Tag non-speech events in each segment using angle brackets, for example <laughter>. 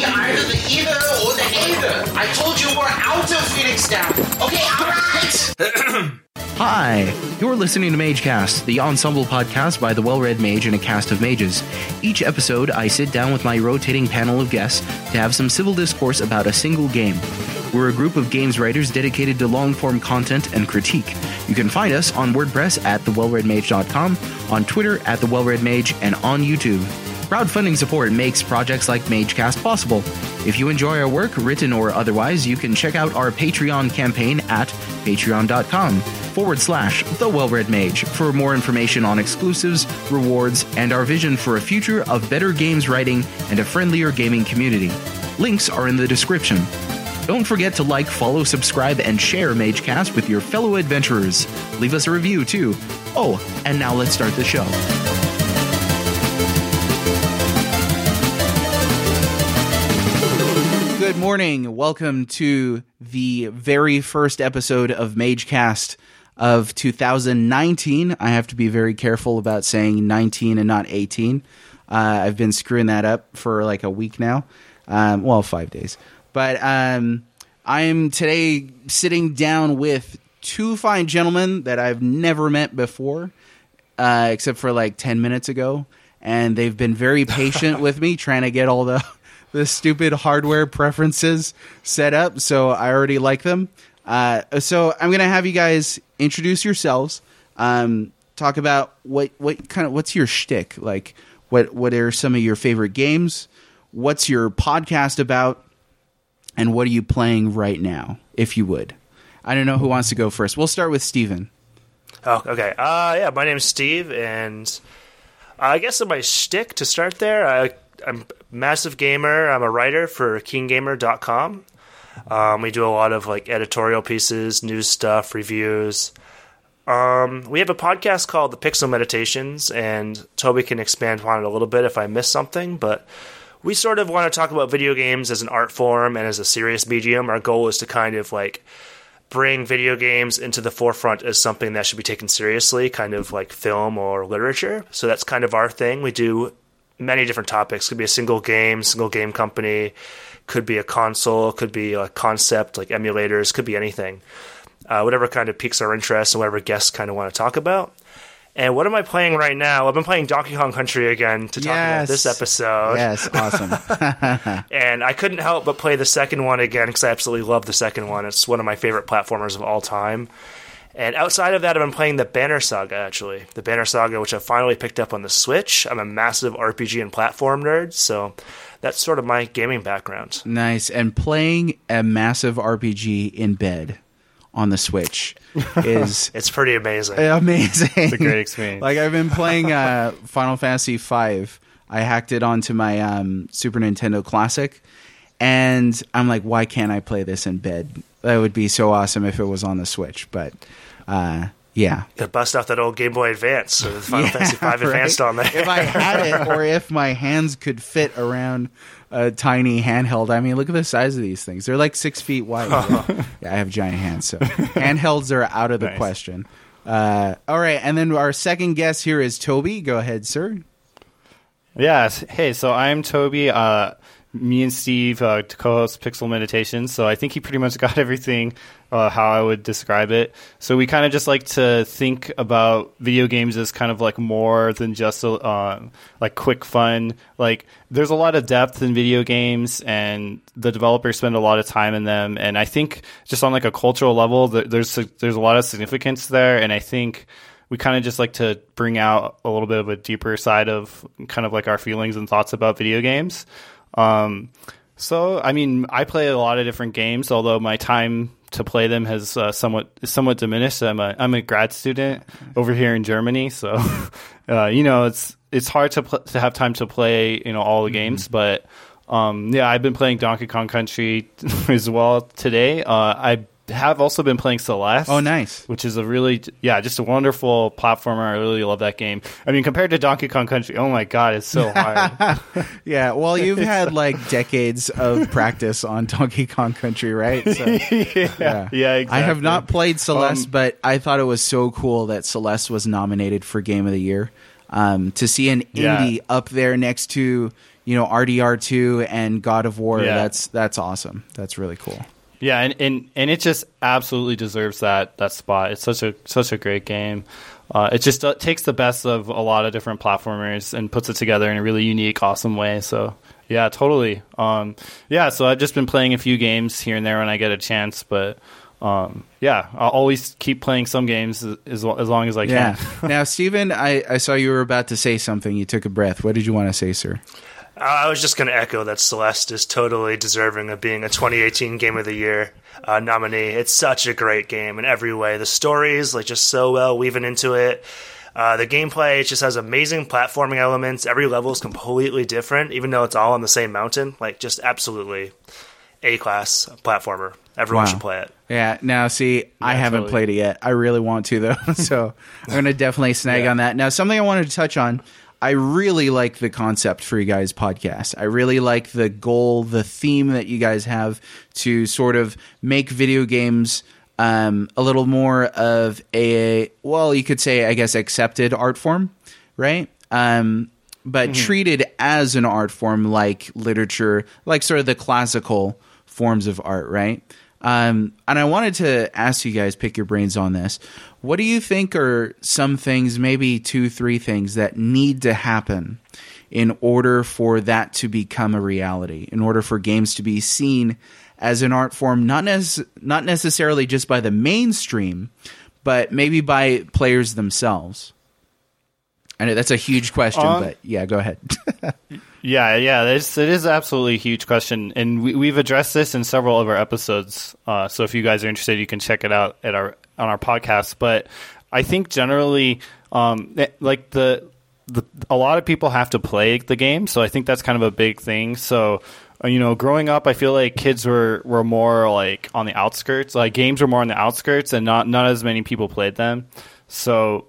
either the either or the either. I told you we're out of Phoenix Down. Okay, alright. <clears throat> Hi, you're listening to MageCast, the ensemble podcast by the well-red mage and a cast of mages. Each episode, I sit down with my rotating panel of guests to have some civil discourse about a single game. We're a group of games writers dedicated to long-form content and critique. You can find us on WordPress at thewellredmage.com, on Twitter at thewellredmage, and on YouTube. Crowdfunding support makes projects like MageCast possible. If you enjoy our work, written or otherwise, you can check out our Patreon campaign at patreon.com forward slash The Well Red Mage for more information on exclusives, rewards, and our vision for a future of better games writing and a friendlier gaming community. Links are in the description. Don't forget to like, follow, subscribe, and share MageCast with your fellow adventurers. Leave us a review too. Oh, and now let's start the show. Morning. Welcome to the very first episode of MageCast of 2019. I have to be very careful about saying 19 and not 18. Uh, I've been screwing that up for like a week now. Um, well, five days. But um, I'm today sitting down with two fine gentlemen that I've never met before, uh, except for like 10 minutes ago. And they've been very patient <laughs> with me trying to get all the the stupid hardware preferences set up, so I already like them. Uh, so I'm gonna have you guys introduce yourselves, um, talk about what what kind of what's your shtick, like what what are some of your favorite games, what's your podcast about, and what are you playing right now, if you would. I don't know who wants to go first. We'll start with Steven. Oh, okay. Uh, yeah, my name's Steve, and I guess my shtick to start there. I, I'm a massive gamer. I'm a writer for KeenGamer.com. Um, we do a lot of like editorial pieces, news stuff, reviews. Um, we have a podcast called The Pixel Meditations, and Toby can expand on it a little bit if I miss something, but we sort of want to talk about video games as an art form and as a serious medium. Our goal is to kind of like bring video games into the forefront as something that should be taken seriously, kind of like film or literature. So that's kind of our thing. We do many different topics. Could be a single game, single game company, could be a console, could be a concept like emulators, could be anything. Uh, whatever kind of piques our interest and whatever guests kind of want to talk about. And what am I playing right now? I've been playing Donkey Kong Country again to talk about this episode. Yes, awesome. <laughs> <laughs> And I couldn't help but play the second one again because I absolutely love the second one. It's one of my favorite platformers of all time. And outside of that, I've been playing the Banner Saga, actually. The Banner Saga, which I finally picked up on the Switch. I'm a massive RPG and platform nerd, so that's sort of my gaming background. nice. And playing a massive RPG in bed on the Switch <laughs> is It's pretty amazing. <laughs> amazing. It's a great experience. like I've been playing uh, Final Fantasy V. I hacked it onto my um, Super Nintendo Classic, and I'm like, why can't I play this in bed? That would be so awesome if it was on the Switch. But uh, yeah, Could bust out that old Game Boy Advance, so <laughs> the Final Yeah, Fantasy V Advanced on there. if I had it, <laughs> or if my hands could fit around a tiny handheld. I mean, look at the size of these things. They're like six feet wide. <laughs> yeah, I have giant hands, so handhelds are out of the Nice. question. Uh, all right, and then our second guest here is Toby. Go ahead, sir. Yes. Hey, so I'm Toby. Uh, me and Steve uh, co-host Pixel Meditation. So I think he pretty much <laughs> got everything uh, how I would describe it. So we kind of just like to think about video games as kind of like more than just a, uh, like quick fun. Like there's a lot of depth in video games, and the developers spend a lot of time in them. And I think just on like a cultural level, there's there's a lot of significance there. And I think we kind of just like to bring out a little bit of a deeper side of kind of like our feelings and thoughts about video games. Um, so, I mean, I play a lot of different games, although my time to play them has uh, somewhat somewhat diminished. I'm a I'm a grad student over here in Germany, so <laughs> uh, you know it's it's hard to pl- to have time to play you know all the games, but. Um, yeah, I've been playing Donkey Kong Country <laughs> as well today. Uh, I have also been playing Celeste. Oh, nice. Which is a really, yeah, just a wonderful platformer. I really love that game. I mean, compared to Donkey Kong Country, oh my god, it's so <laughs> hard. Yeah, well, you've <laughs> had like decades of practice on Donkey Kong Country, right? So, <laughs> yeah, yeah, I have not played Celeste, Um, but I thought it was so cool that Celeste was nominated for Game of the Year. Um, to see an Yeah. indie up there next to you know RDR2 and God of War. Yeah. That's that's awesome. That's really cool. Yeah, and, and, and it just absolutely deserves that that spot. It's such a such a great game. Uh, it just uh, takes the best of a lot of different platformers and puts it together in a really unique, awesome way. So yeah, totally. Um, yeah, so I've just been playing a few games here and there when I get a chance, but um, yeah, I'll always keep playing some games as, as long as I can. Yeah. <laughs> now, Steven, I, I saw you were about to say something. You took a breath. What did you want to say, sir? I was just going to echo that Celeste is totally deserving of being a 2018 Game of the Year uh, nominee. It's such a great game in every way. The story is like just so well weaving into it. Uh, the gameplay it just has amazing platforming elements. Every level is completely different, even though it's all on the same mountain. Like just absolutely a class platformer. Everyone Wow. should play it. Yeah. Now, see, I haven't totally. played it yet. I really want to though, <laughs> so I'm gonna definitely snag Yeah. on that. Now, something I wanted to touch on. I really like the concept for you guys' podcast. I really like the goal, the theme that you guys have to sort of make video games um, a little more of a well, you could say, I guess, accepted art form, right? Um, but treated as an art form like literature, like sort of the classical forms of art, right? Um, and I wanted to ask you guys, pick your brains on this. What do you think are some things, maybe two, three things that need to happen in order for that to become a reality, in order for games to be seen as an art form, not, nec- not necessarily just by the mainstream, but maybe by players themselves? I know that's a huge question, Um, but yeah, go ahead. <laughs> Yeah, yeah, it's, it is absolutely a huge question, and we, we've addressed this in several of our episodes. Uh, so if you guys are interested, you can check it out at our on our podcast. But I think generally, um, that- like the, the a lot of people have to play the game, so I think that's kind of a big thing. So. uh, You know, growing up, I feel like kids were, were more like on the outskirts. Like games were more on the outskirts, and not not as many people played them. So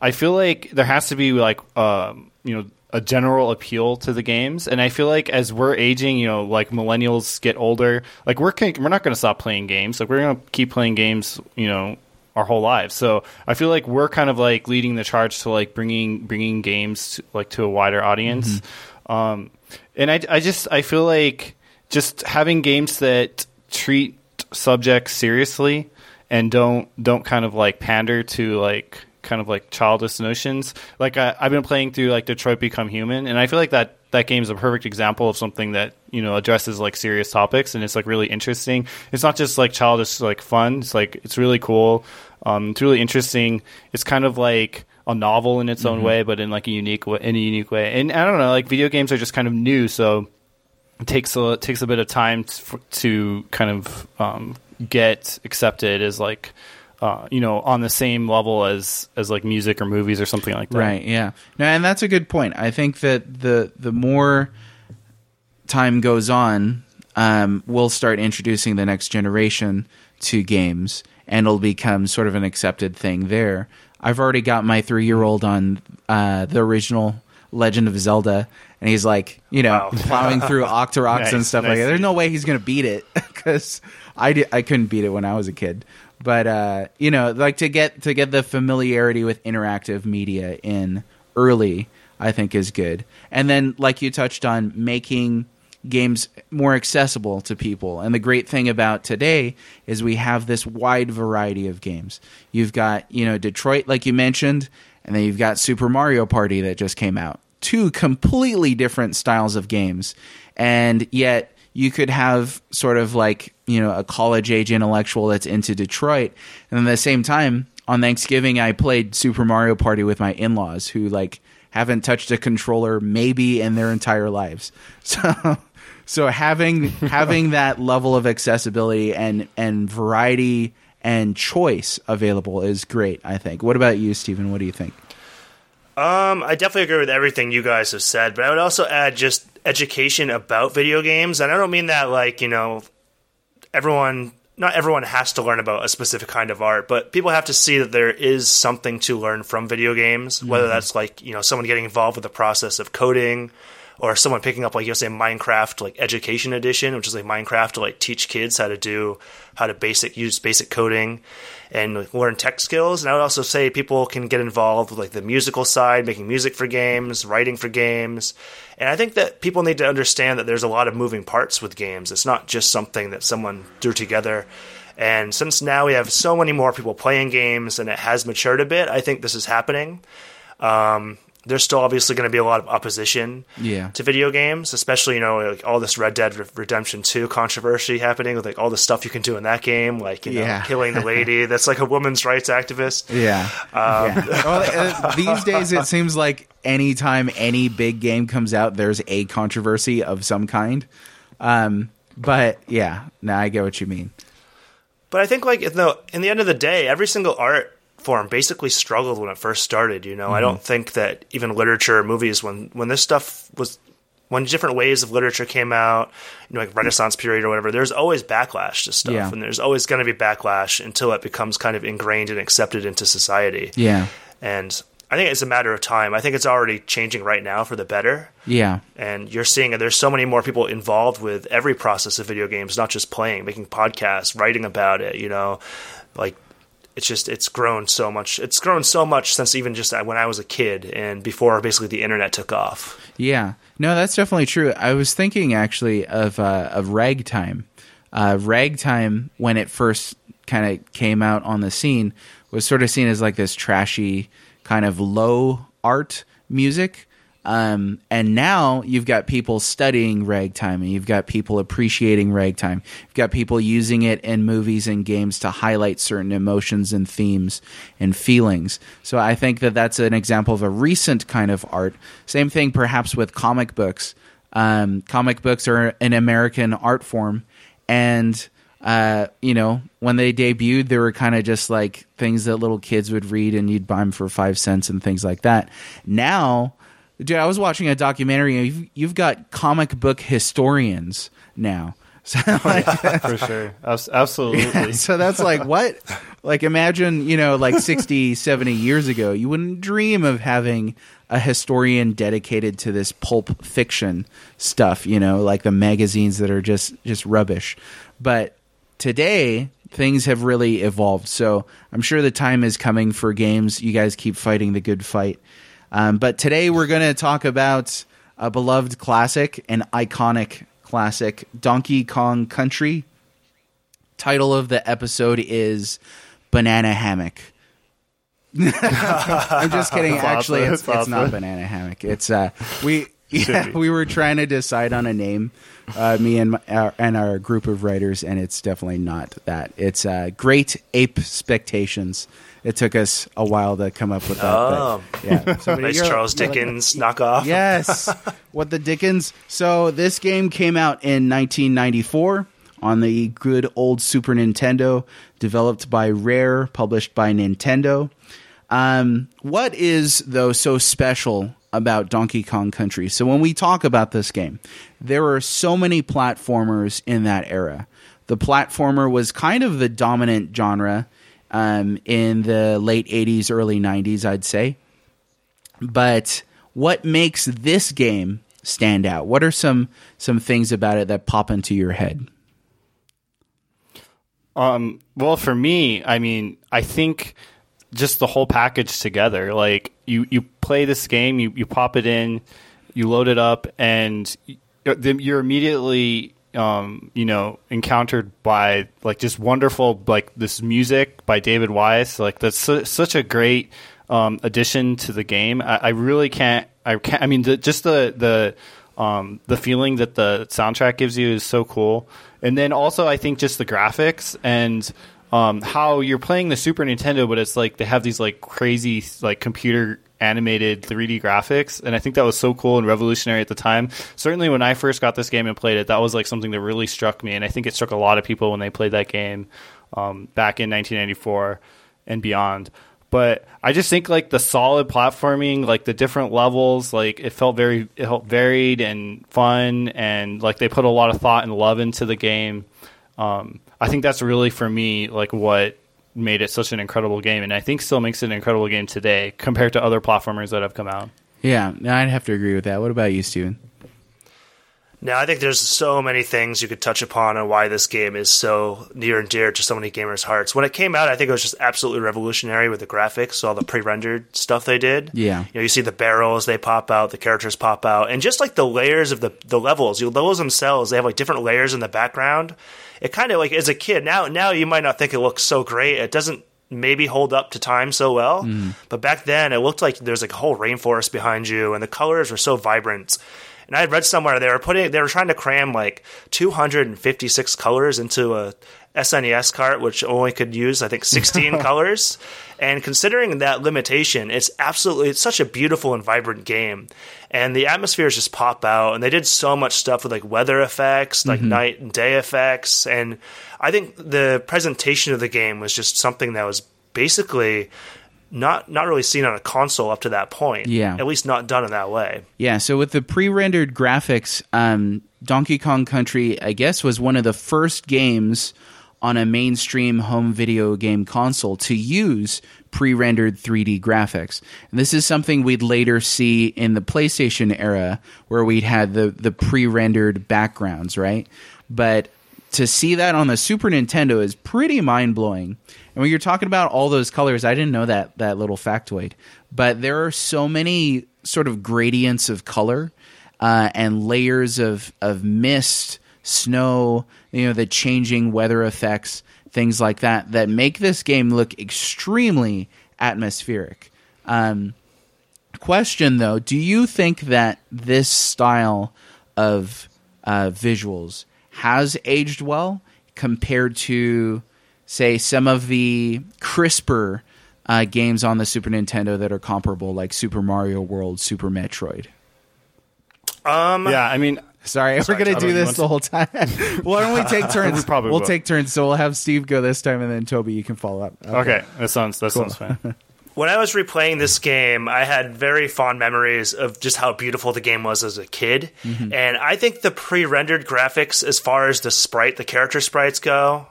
I feel like there has to be like um, you know a general appeal to the games, and I feel like as we're aging, you know, like millennials get older, like we're we're not going to stop playing games. Like we're going to keep playing games, you know, our whole lives. So I feel like we're kind of like leading the charge to like bringing bringing games to, like to a wider audience. Um, and I I just I feel like just having games that treat subjects seriously and don't don't kind of like pander to like kind of like childish notions. Like I, I've been playing through like Detroit Become Human, and I feel like that that game is a perfect example of something that you know addresses like serious topics, and it's like really interesting. It's not just like childish like fun. It's like it's really cool. Um, it's really interesting. It's kind of like a novel in its own way, but in like a unique way, in a unique way. And I don't know, like video games are just kind of new, so it takes a it takes a bit of time to, to kind of um, get accepted as like uh, you know on the same level as as like music or movies or something like that. Right. Yeah. No, and that's a good point. I think that the the more time goes on, um, we'll start introducing the next generation to games, and it'll become sort of an accepted thing there. I've already got my three year old on uh, the original Legend of Zelda, and he's like, you know, Wow. plowing through <laughs> Octoroks and Nice, stuff like that. There's no way he's gonna beat it <laughs> because I I couldn't beat it when I was a kid. But uh, you know, like to get to get the familiarity with interactive media in early, I think is good. And then, like you touched on, making games more accessible to people. And the great thing about today is we have this wide variety of games. You've got, you know, Detroit, like you mentioned, and then you've got Super Mario Party that just came out. Two completely different styles of games. And yet, you could have sort of like, you know, a college age intellectual that's into Detroit. And at the same time, on Thanksgiving, I played Super Mario Party with my in laws who, like, haven't touched a controller maybe in their entire lives. <laughs> So so having having <laughs> that level of accessibility and and variety and choice available is great, I think. What about you, Stephen? What do you think? Um, I definitely agree with everything you guys have said, but I would also add just education about video games, and I don't mean that like you know, everyone. Not everyone has to learn about a specific kind of art, but people have to see that there is something to learn from video games. Whether that's like you know someone getting involved with the process of coding, or someone picking up like you say Minecraft like education edition, which is like Minecraft to like teach kids how to do how to basic use basic coding and learn tech skills. And I would also say people can get involved with like the musical side, making music for games, writing for games. And I think that people need to understand that there's a lot of moving parts with games. It's not just something that someone threw together. And since now we have so many more people playing games and it has matured a bit, I think this is happening. Um, there's still obviously going to be a lot of opposition Yeah. to video games, especially you know like all this Red Dead Redemption 2 controversy happening with like all the stuff you can do in that game, like you know Yeah. killing the lady <laughs> that's like a women's rights activist. Yeah. Um, yeah. <laughs> Well, uh, these days, it seems like anytime any big game comes out, there's a controversy of some kind. Um, but yeah, now I get what you mean. But I think like the in the end of the day, every single art form basically struggled when it first started. You know, I mm-hmm. don't think that even literature, or movies, when when this stuff was when different waves of literature came out, you know, like Renaissance period or whatever, there's always backlash to stuff, Yeah. and there's always going to be backlash until it becomes kind of ingrained and accepted into society. Yeah. And I think it's a matter of time. I think it's already changing right now for the better. Yeah. And you're seeing there's so many more people involved with every process of video games, not just playing, making podcasts, writing about it, you know, like it's just it's grown so much. It's grown so much since even just when I was a kid and before basically the internet took off. Yeah, no, that's definitely true. I was thinking actually of uh, of ragtime. Uh, ragtime, when it first kind of came out on the scene, was sort of seen as like this trashy kind of low art music. Um, and now you've got people studying ragtime, and you've got people appreciating ragtime. You've got people using it in movies and games to highlight certain emotions and themes and feelings. So I think that that's an example of a recent kind of art. Same thing, perhaps, with comic books. Um, comic books are an American art form, and uh, you know, when they debuted, they were kind of just like things that little kids would read, and you'd buy them for five cents and things like that. Now, dude, I was watching a documentary. And you've, you've got comic book historians now. <laughs> So, like, for <laughs> sure. Abs- Absolutely. so that's like <laughs> what? Like imagine, you know, like 60, 70 years ago, you wouldn't dream of having a historian dedicated to this pulp fiction stuff, you know, like the magazines that are just just rubbish. But today things have really evolved. So I'm sure the time is coming for games. You guys keep fighting the good fight. Um, but today we're going to talk about a beloved classic, an iconic classic, Donkey Kong Country. Title of the episode is Banana Hammock. <laughs> I'm just kidding. Actually, it's, it's not. Banana Hammock. It's uh, we yeah, <laughs> we were trying to decide on a name, uh, me and my, our, and our group of writers, and it's definitely not that. It's uh, Great Apespectations. It took us a while to come up with that. Oh. but, yeah, so <laughs> Nice you're- Charles you're like- knockoff. Yes. <laughs> what the Dickens? So this game came out in 1994 on the good old Super Nintendo, developed by Rare, published by Nintendo. Um, what is though so special about Donkey Kong Country? So when we talk about this game, there are so many platformers in that era. The platformer was kind of the dominant genre um, in the late 80s, early 90s, I'd say but what makes this game stand out? What are some some things about it that pop into your head? Um, well, for me, I mean, I think just the whole package together. Like you, you play this game, you, you pop it in, you load it up, and you're you're immediately, um, you know, encountered by like just wonderful like this music by David Wise. Like that's su- such a great um, addition to the game. I, I really can't. I can't. I mean, the, just the the um, the feeling that the soundtrack gives you is so cool. And then also, I think just the graphics and um, how you're playing the Super Nintendo, but it's like they have these like crazy like computer animated 3D graphics, and I think that was so cool and revolutionary at the time. Certainly, when I first got this game and played it, that was like something that really struck me, and I think it struck a lot of people when they played that game um, back in 1994 and beyond but I just think like the solid platforming, like the different levels, like it felt very it felt varied and fun, and like they put a lot of thought and love into the game. Um, I think that's really for me like what made it such an incredible game, and I think still makes it an incredible game today compared to other platformers that have come out. Yeah, I'd have to agree with that. What about you, Steven? Now, I think there's so many things you could touch upon on why this game is so near and dear to so many gamers' hearts. When it came out, I think it was just absolutely revolutionary with the graphics, all the pre-rendered stuff they did. Yeah. you know, you see the barrels they pop out, the characters pop out, and just like the layers of the the levels, the levels themselves, they have like different layers in the background. It kind of like as a kid now, now you might not think it looks so great. It doesn't maybe hold up to time so well, mm. but back then it looked like there's like a whole rainforest behind you, and the colors were so vibrant. And I had read somewhere they were putting they were trying to cram like 256 colors into a SNES cart, which only could use I think 16 <laughs> colors. And considering that limitation, it's absolutely it's such a beautiful and vibrant game. And the atmospheres just pop out, and they did so much stuff with like weather effects, like night and day effects, and I think the presentation of the game was just something that was basically not not really seen on a console up to that point. Yeah. at least not done in that way. Yeah, so with the pre-rendered graphics, um, Donkey Kong Country, I guess, was one of the first games on a mainstream home video game console to use pre-rendered 3D graphics. And this is something we'd later see in the PlayStation era where we'd had the the pre-rendered backgrounds, right? But to see that on the Super Nintendo is pretty mind-blowing. And when you're talking about all those colors, I didn't know that that little factoid. But there are so many sort of gradients of color uh, and layers of of mist, snow, you know, the changing weather effects, things like that, that make this game look extremely atmospheric. Um, question though, do you think that this style of uh, visuals has aged well compared to, say, some of the crisper uh, games on the Super Nintendo that are comparable, like Super Mario World, Super Metroid? yeah, I mean, Sorry, we're gonna do this the whole time. <laughs> Why don't we take turns? We probably we'll will. take turns. So we'll have Steve go this time, and then Toby, you can follow up. okay, that sounds that sounds fine. <laughs> When I was replaying this game, I had very fond memories of just how beautiful the game was as a kid. Mm-hmm. And I think the pre rendered graphics, as far as the sprite, the character sprites go,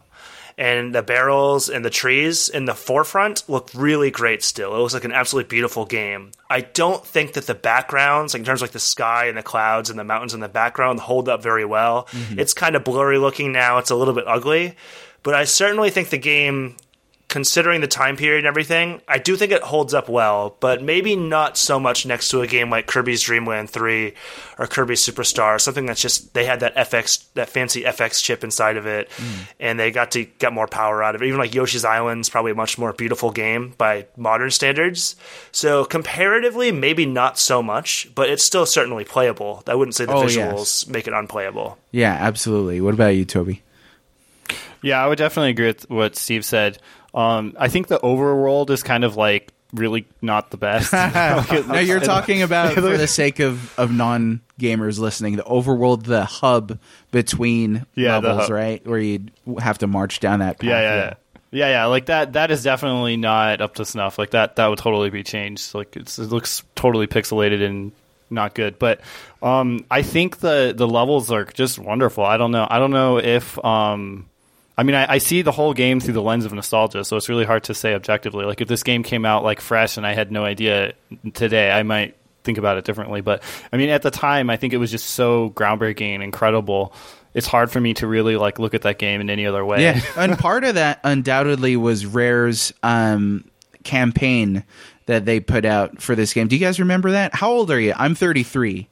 and the barrels and the trees in the forefront look really great still. It looks like an absolutely beautiful game. I don't think that the backgrounds, like in terms of like the sky and the clouds and the mountains in the background, hold up very well. Mm-hmm. It's kind of blurry looking now, it's a little bit ugly. But I certainly think the game considering the time period and everything, I do think it holds up well, but maybe not so much next to a game like Kirby's Dream Land 3 or Kirby Superstar, something that's just they had that FX that fancy FX chip inside of it mm. and they got to get more power out of it. Even like Yoshi's Island's probably a much more beautiful game by modern standards. So comparatively maybe not so much, but it's still certainly playable. I wouldn't say the Oh, visuals yes. make it unplayable. Yeah, absolutely. What about you, Toby? Yeah, I would definitely agree with what Steve said. Um, I think the overworld is kind of like really not the best. Like, it No, you're <laughs> talking about <laughs> for the sake of, of non gamers listening, the overworld, the hub between Yeah, levels, right, where you'd have to march down that path. yeah, yeah, yeah. Yeah, yeah, like that. That is definitely not up to snuff. Like that. That would totally be changed. Like it's, it looks totally pixelated and not good. But um, I think the the levels are just wonderful. I don't know. I don't know if um, I mean, I, I see the whole game through the lens of nostalgia, so it's really hard to say objectively. Like if this game came out like fresh and I had no idea today, I might think about it differently. But I mean, at the time, I think it was just so groundbreaking and incredible. It's hard for me to really like look at that game in any other way. Yeah, <laughs> and part of that undoubtedly was Rare's um, campaign that they put out for this game. Do you guys remember that? How old are you? I'm 33.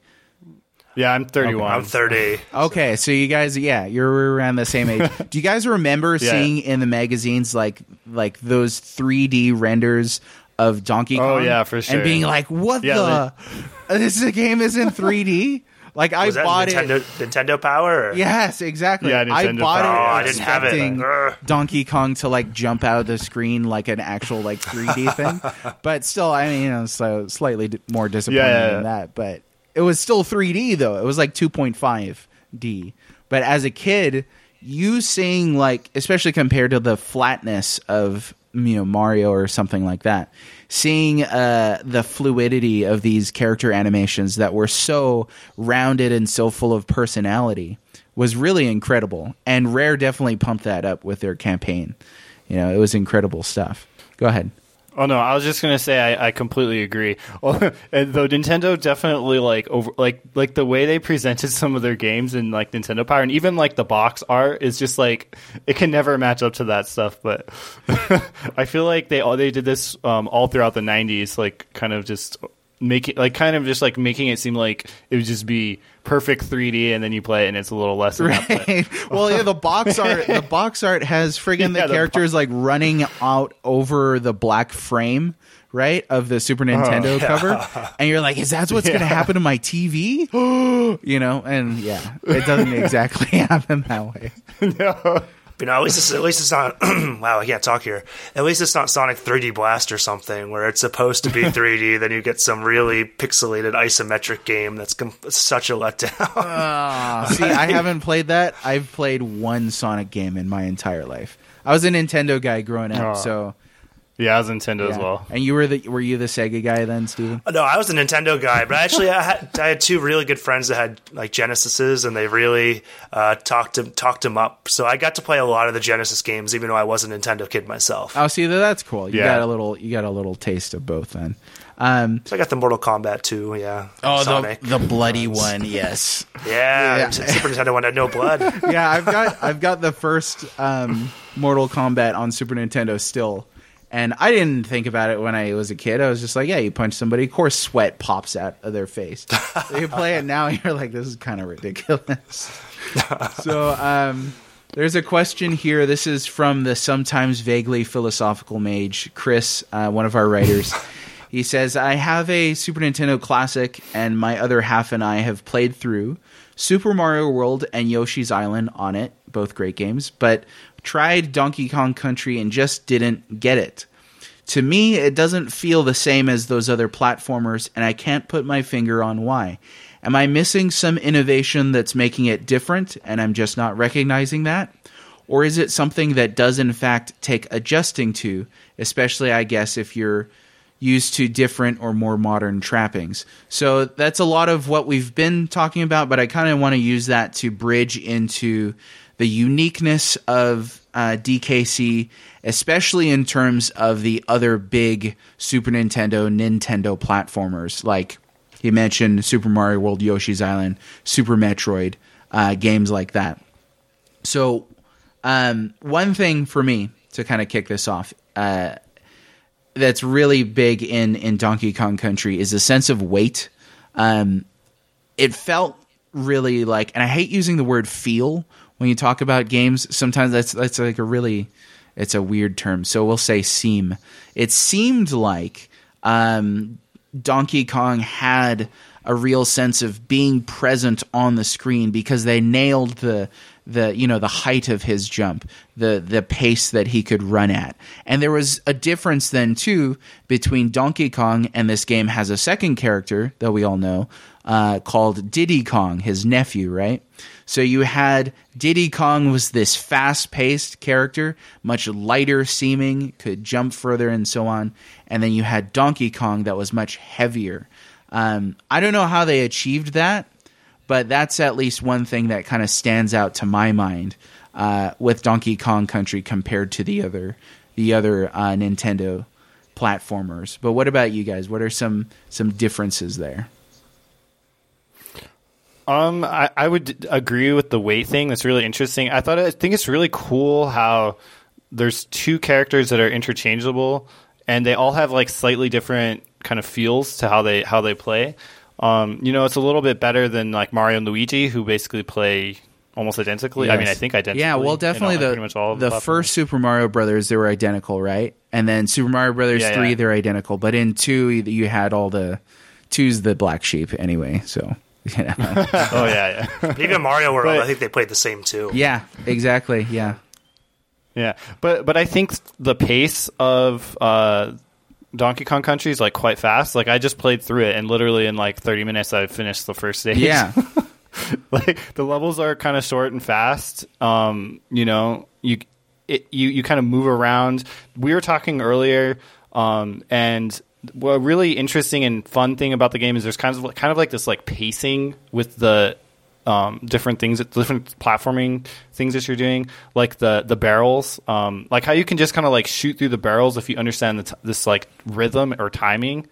Yeah. I'm 31. I'm 30. Okay, so you guys, yeah, you're around the same age. <laughs> Do you guys remember Yeah. seeing in the magazines like like those 3D renders of Donkey oh, Kong? Oh, yeah, for sure. And being like, "What Yeah, the? <laughs> This game is in 3D." Like I Was that bought Nintendo, it. Nintendo Power? Or? Yes, exactly. Yeah, I Nintendo bought Power. it Oh, I didn't have it. expecting Ugh. Donkey Kong to like jump out of the screen like an actual like 3D thing. <laughs> But still, I mean, you know, so slightly d- more disappointing Yeah, yeah, than yeah. that. But it was still 3D though. It was like 2.5D. But as a kid, you seeing like, especially compared to the flatness of you know Mario or something like that, seeing uh, the fluidity of these character animations that were so rounded and so full of personality was really incredible. And Rare definitely pumped that up with their campaign. You know, it was incredible stuff. Go ahead. Oh no, I was just gonna say I, I completely agree. <laughs> and though Nintendo definitely like over like like the way they presented some of their games in like Nintendo Power and even like the box art is just like it can never match up to that stuff. But <laughs> I feel like they all they did this um, all throughout the '90s, like kind of just making like kind of just like making it seem like it would just be perfect 3D, and then you play it and it's a little less. Than that, but- Right. <laughs> well, yeah, the box <laughs> art the box art has friggin' Yeah, the the characters like running out over the black frame, right, of the Super oh, Nintendo cover, and you're like, is that what's gonna happen to my TV? <gasps> you know, and yeah, it doesn't exactly <laughs> happen that way. You know, at least it's, at least it's not. <clears throat> wow, I can't talk here. At least it's not Sonic 3D Blast or something where it's supposed to be <laughs> 3D. then you get some really pixelated isometric game that's com- such a letdown. <laughs> Ah, see, I haven't played that. I've played one Sonic game in my entire life. I was a Nintendo guy growing up, Oh. so yeah, I was Nintendo yeah. as well. And you were the were you the Sega guy then, Steven? no, I was a Nintendo guy, but actually, I had I had two really good friends that had like Genesises, and they really uh, talked him talked him up. So I got to play a lot of the Genesis games, even though I was a Nintendo kid myself. Oh, see, that's cool. You Yeah. got a little you got a little taste of both then. Um, So I got the Mortal Kombat too. Yeah. oh, Sonic. the the bloody one, yes. <laughs> yeah, Yeah. Super Nintendo one had no blood. <laughs> yeah, I've got I've got the first um, Mortal Kombat on Super Nintendo still, and I didn't think about it when I was a kid. I was just like, yeah, you punch somebody, of course, sweat pops out of their face. So you play it now, and <laughs> you're like, this is kind of ridiculous. <laughs> so um, there's a question here. This is from the sometimes vaguely philosophical mage Chris, uh, one of our writers. <laughs> He says, I have a Super Nintendo Classic, and my other half and I have played through Super Mario World and Yoshi's Island on it, both great games, but tried Donkey Kong Country and just didn't get it. To me, it doesn't feel the same as those other platformers, and I can't put my finger on why. Am I missing some innovation that's making it different, and I'm just not recognizing that? Or is it something that does, in fact, take adjusting to, especially, I guess, if you're used to different or more modern trappings. So that's a lot of what we've been talking about, but I kind of want to use that to bridge into the uniqueness of uh, DKC, especially in terms of the other big Super Nintendo, Nintendo platformers. Like you mentioned, Super Mario World, Yoshi's Island, Super Metroid, uh, games like that. So, um, one thing for me to kind of kick this off, uh, that's really big in in Donkey Kong Country is a sense of weight. Um, it felt really like, and I hate using the word "feel" when you talk about games. Sometimes that's that's like a really, it's a weird term. So we'll say "seem." It seemed like um, Donkey Kong had a real sense of being present on the screen because they nailed the the you know the height of his jump, the the pace that he could run at. And there was a difference then too between Donkey Kong and this game has a second character that we all know uh, called Diddy Kong, his nephew, right? So you had Diddy Kong was this fast-paced character, much lighter seeming, could jump further and so on. And then you had Donkey Kong that was much heavier. Um, I don't know how they achieved that, but that's at least one thing that kind of stands out to my mind uh, with Donkey Kong Country compared to the other the other uh, Nintendo platformers. But what about you guys? What are some some differences there? Um, I, I would agree with the weight thing. That's really interesting. I thought I think it's really cool how there's two characters that are interchangeable, and they all have like slightly different kind of feels to how they how they play. Um, you know, it's a little bit better than like Mario and Luigi, who basically play almost identically. I mean, I think identically. Yeah, well, in definitely the pretty much all of the first Super Mario Brothers they were identical, right? And then Super Mario Brothers Yeah, three yeah. they're identical, but in two you- you had all the two's the black sheep anyway. So you <laughs> know. Oh yeah, yeah. Even <laughs> Mario World, But- I think they played the same too. yeah, exactly. Yeah, Yeah, but but I think the pace of uh, Donkey Kong Country is like quite fast. Like I just played through it, and literally in like thirty minutes, I finished the first stage. yeah, <laughs> like the levels are kind of short and fast. Um, you know, you it, you you kind of move around. We were talking earlier, um, and what a really interesting and fun thing about the game is there's kind of kind of like this like pacing with the um, different things, different platforming things that you're doing, like the the barrels, um, like how you can just kind of like shoot through the barrels if you understand the t- this like rhythm or timing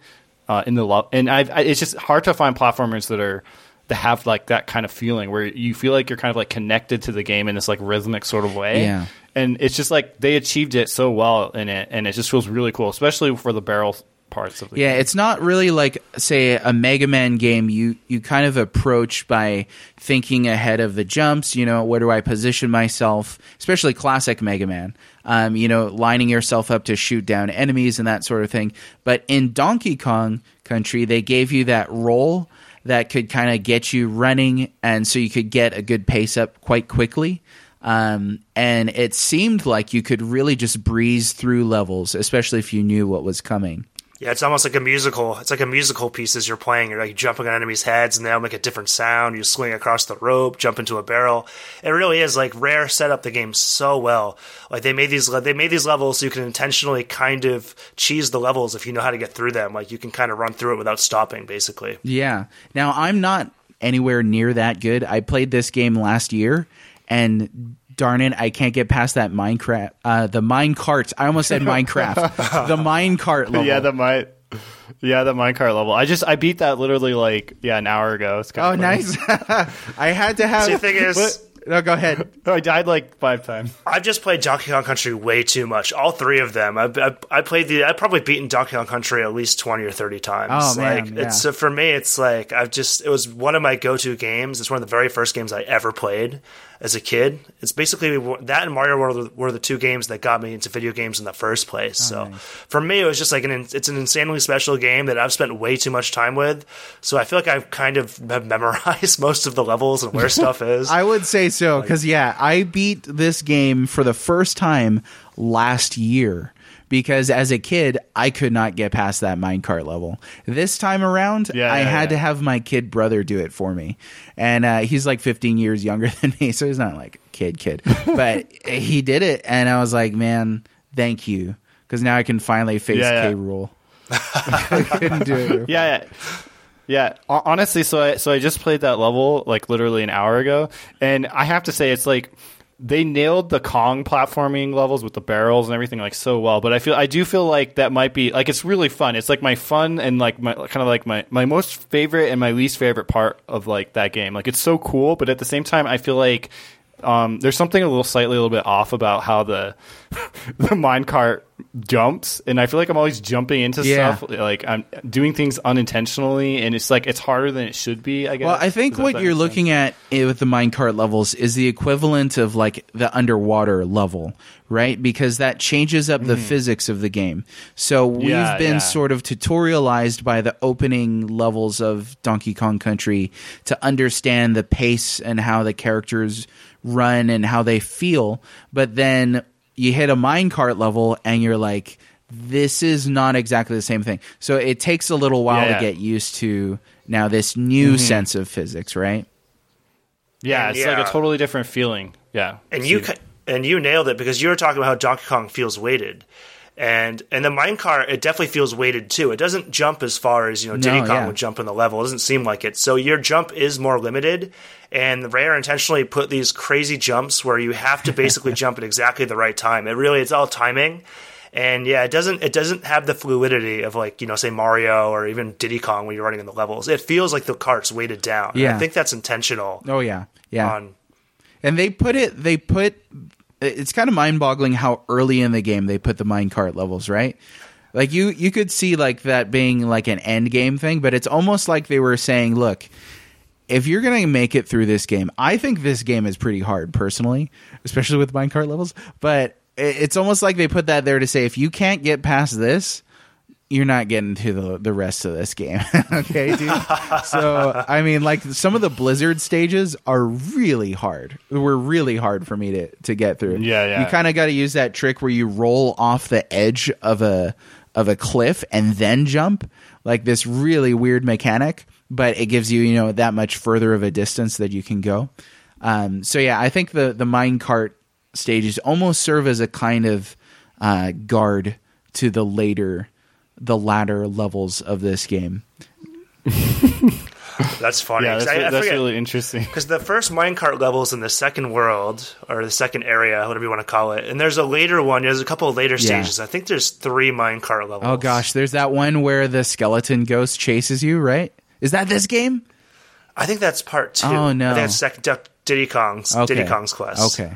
uh, in the love. and I've, I, it's just hard to find platformers that are that have like that kind of feeling where you feel like you're kind of like connected to the game in this like rhythmic sort of way. Yeah. And it's just like they achieved it so well in it, and it just feels really cool, especially for the barrel parts of the Yeah, game. it's not really like say a Mega Man game. You you kind of approach by thinking ahead of the jumps. You know, where do I position myself? Especially classic Mega Man. Um, you know, lining yourself up to shoot down enemies and that sort of thing. But in Donkey Kong Country, they gave you that roll that could kind of get you running, and so you could get a good pace up quite quickly. Um, and it seemed like you could really just breeze through levels, especially if you knew what was coming. Yeah, it's almost like a musical. It's like a musical piece as you're playing. You're like jumping on enemies' heads, and they'll make a different sound. You swing across the rope, jump into a barrel. It really is like Rare set up the game so well. Like they made these they made these levels so you can intentionally kind of cheese the levels if you know how to get through them. Like you can kind of run through it without stopping, basically. Yeah. Now I'm not anywhere near that good. I played this game last year, and darn it, I can't get past that Minecraft. Uh, the mine cart. I almost said Minecraft. <laughs> the mine cart level. yeah, the mine, yeah, the minecart level. I just I beat that literally like yeah an hour ago. It's oh, kind of nice. <laughs> I had to have. See, the thing is, no, go ahead. <laughs> I died like five times. I've just played Donkey Kong Country way too much. All three of them. I, I, I played the. I've probably beaten Donkey Kong Country at least twenty or thirty times. Oh, man, like yeah. it's so for me. It's like I've just. It was one of my go-to games. It's one of the very first games I ever played as a kid. It's basically that and Mario were the, were the two games that got me into video games in the first place. Oh, so for me, it was just like an. It's an insanely special game that I've spent way too much time with. So I feel like I've kind of <laughs> have memorized <laughs> most of the levels and where stuff is. <laughs> I would say so because yeah, I beat this game for the first time last year because as a kid I could not get past that minecart level. This time around, Yeah, I yeah, had yeah. to have my kid brother do it for me, and uh, he's like 15 years younger <laughs> than me, so he's not like kid kid, <laughs> but he did it, and I was like, man, thank you, because now I can finally face. K. Rool. I couldn't do it. Yeah, yeah. Yeah, honestly, so I so I just played that level like literally an hour ago, and I have to say it's like they nailed the Kong platforming levels with the barrels and everything like so well. But I feel I do feel like that might be like it's really fun. It's like my fun and like my kind of like my my most favorite and my least favorite part of like that game. Like it's so cool, but at the same time, I feel like um, there's something a little slightly a little bit off about how the <laughs> the minecart jumps, and I feel like I'm always jumping into Yeah. stuff. Like I'm doing things unintentionally, and it's like it's harder than it should be. I guess. Well, I think Does that- what that you're make sense? looking at i- with the minecart levels is the equivalent of like the underwater level, right? Because that changes up the physics of the game. So we've Mm-hmm. Yeah, been yeah. sort of tutorialized by the opening levels of Donkey Kong Country to understand the pace and how the characters run and how they feel. But then you hit a minecart level and you're like, this is not exactly the same thing. So it takes a little while Yeah, to. Mm-hmm. get used to now this new sense of physics, right? Yeah, And it's like a totally different feeling. Yeah, and you ca- and you nailed it because you were talking about how Donkey Kong feels weighted, and and the minecart it definitely feels weighted too. It doesn't jump as far as you know Diddy No, Kong yeah. would jump in the level. It doesn't seem like it. So your jump is more limited, and the Rare intentionally put these crazy jumps where you have to basically <laughs> jump at exactly the right time. It really it's all timing. And yeah, it doesn't it doesn't have the fluidity of like you know say Mario or even Diddy Kong when you're running in the levels. It feels like the cart's weighted down. And Yeah. I think that's intentional. Oh yeah, yeah. On and they put it. They put. It's kind of mind-boggling how early in the game they put the minecart levels, right? Like you, you could see like that being like an end game thing, but it's almost like they were saying, "Look, if you're gonna make it through this game, I think this game is pretty hard, personally, especially with minecart levels. But it's almost like they put that there to say, if you can't get past this, you're not getting to the the rest of this game. <laughs> okay, dude. so I mean, like some of the Blizzard stages are really hard. Were really hard for me to to get through. Yeah, yeah. You kind of got to use that trick where you roll off the edge of a of a cliff and then jump. Like this really weird mechanic, but it gives you you know that much further of a distance that you can go. Um, so yeah, I think the the minecart stages almost serve as a kind of uh, guard to the later the latter levels of this game. <laughs> That's funny. Yeah, 'cause that's, I, I that's forget- really interesting. Because the first minecart level is in the second world, or the second area, whatever you want to call it. And there's a later one. There's a couple of later Yeah. stages. I think there's three minecart levels. Oh gosh, there's that one where the skeleton ghost chases you, right? Is that this game? I think that's part two. Oh, no. I think that's second Duck- Diddy Kong's Okay. Diddy Kong's quest. Okay.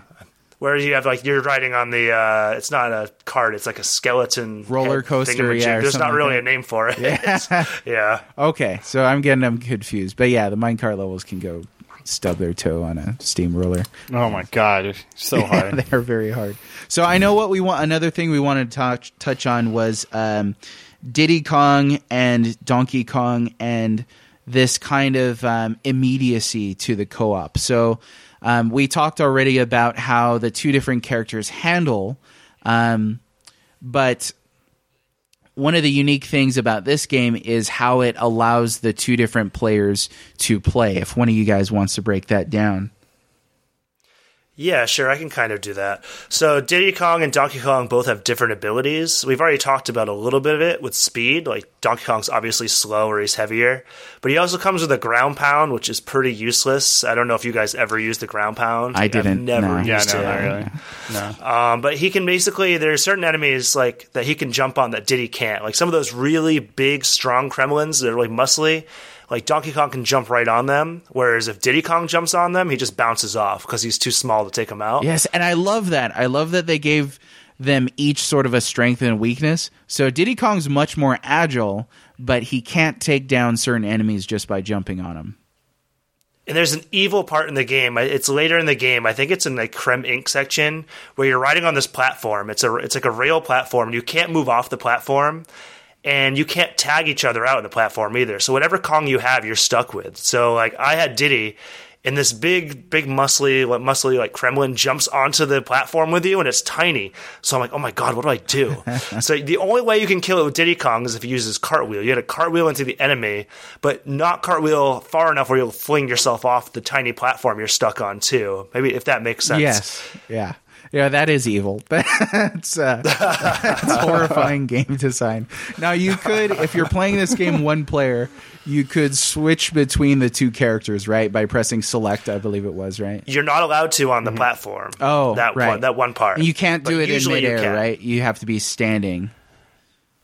Where you have like you're riding on the. uh It's not a cart. It's like a skeleton Roller coaster, thingamajig. yeah, or There's not really like a name for it. Yeah. <laughs> yeah. Okay, so I'm getting them confused. But yeah, the minecart levels can go stub their toe on a steamroller. Oh my god, it's so <laughs> hard. They're very hard. So I know what we want. Another thing we wanted to touch touch on was um, Diddy Kong and Donkey Kong and this kind of um, immediacy to the co-op. So um, we talked already about how the two different characters handle, um, but one of the unique things about this game is how it allows the two different players to play. If one of you guys wants to break that down. Yeah, sure, I can kind of do that. So Diddy Kong and Donkey Kong both have different abilities. We've already talked about a little bit of it with speed. Like Donkey Kong's obviously slow or he's heavier, but he also comes with a ground pound, which is pretty useless. I don't know if you guys ever used the ground pound. I I've didn't, never no. yeah, used no, it. not really. No. Um, but he can basically there's certain enemies like that he can jump on that Diddy can't. Like some of those really big, strong Kremlins that are really muscly. Like Donkey Kong can jump right on them, whereas if Diddy Kong jumps on them, he just bounces off because he's too small to take them out. Yes, and I love that. I love that they gave them each sort of a strength and a weakness. So Diddy Kong's much more agile, but he can't take down certain enemies just by jumping on them. And there's an evil part in the game. It's later in the game. I think it's in the Creme Ink section where you're riding on this platform. It's a it's like a rail platform. and You can't move off the platform, and you can't tag each other out in the platform either. So whatever Kong you have, you're stuck with. So like I had Diddy. And this big, big, muscly, like muscly, like Kremlin jumps onto the platform with you, and it's tiny. So I'm like, oh my god, what do I do? <laughs> so the only way you can kill it with Diddy Kong is if you use his cartwheel. You had to cartwheel into the enemy, but not cartwheel far enough where you'll fling yourself off the tiny platform you're stuck on too. Maybe if that makes sense. Yes. Yeah. Yeah, that is evil. <laughs> That's uh, <laughs> that's horrifying game design. Now you could, if you're playing this game one player, you could switch between the two characters, right? By pressing select, I believe it was, right? You're not allowed to on the platform. Oh, that right. one, that one part. And you can't But do it in usually you midair, right? You have to be standing.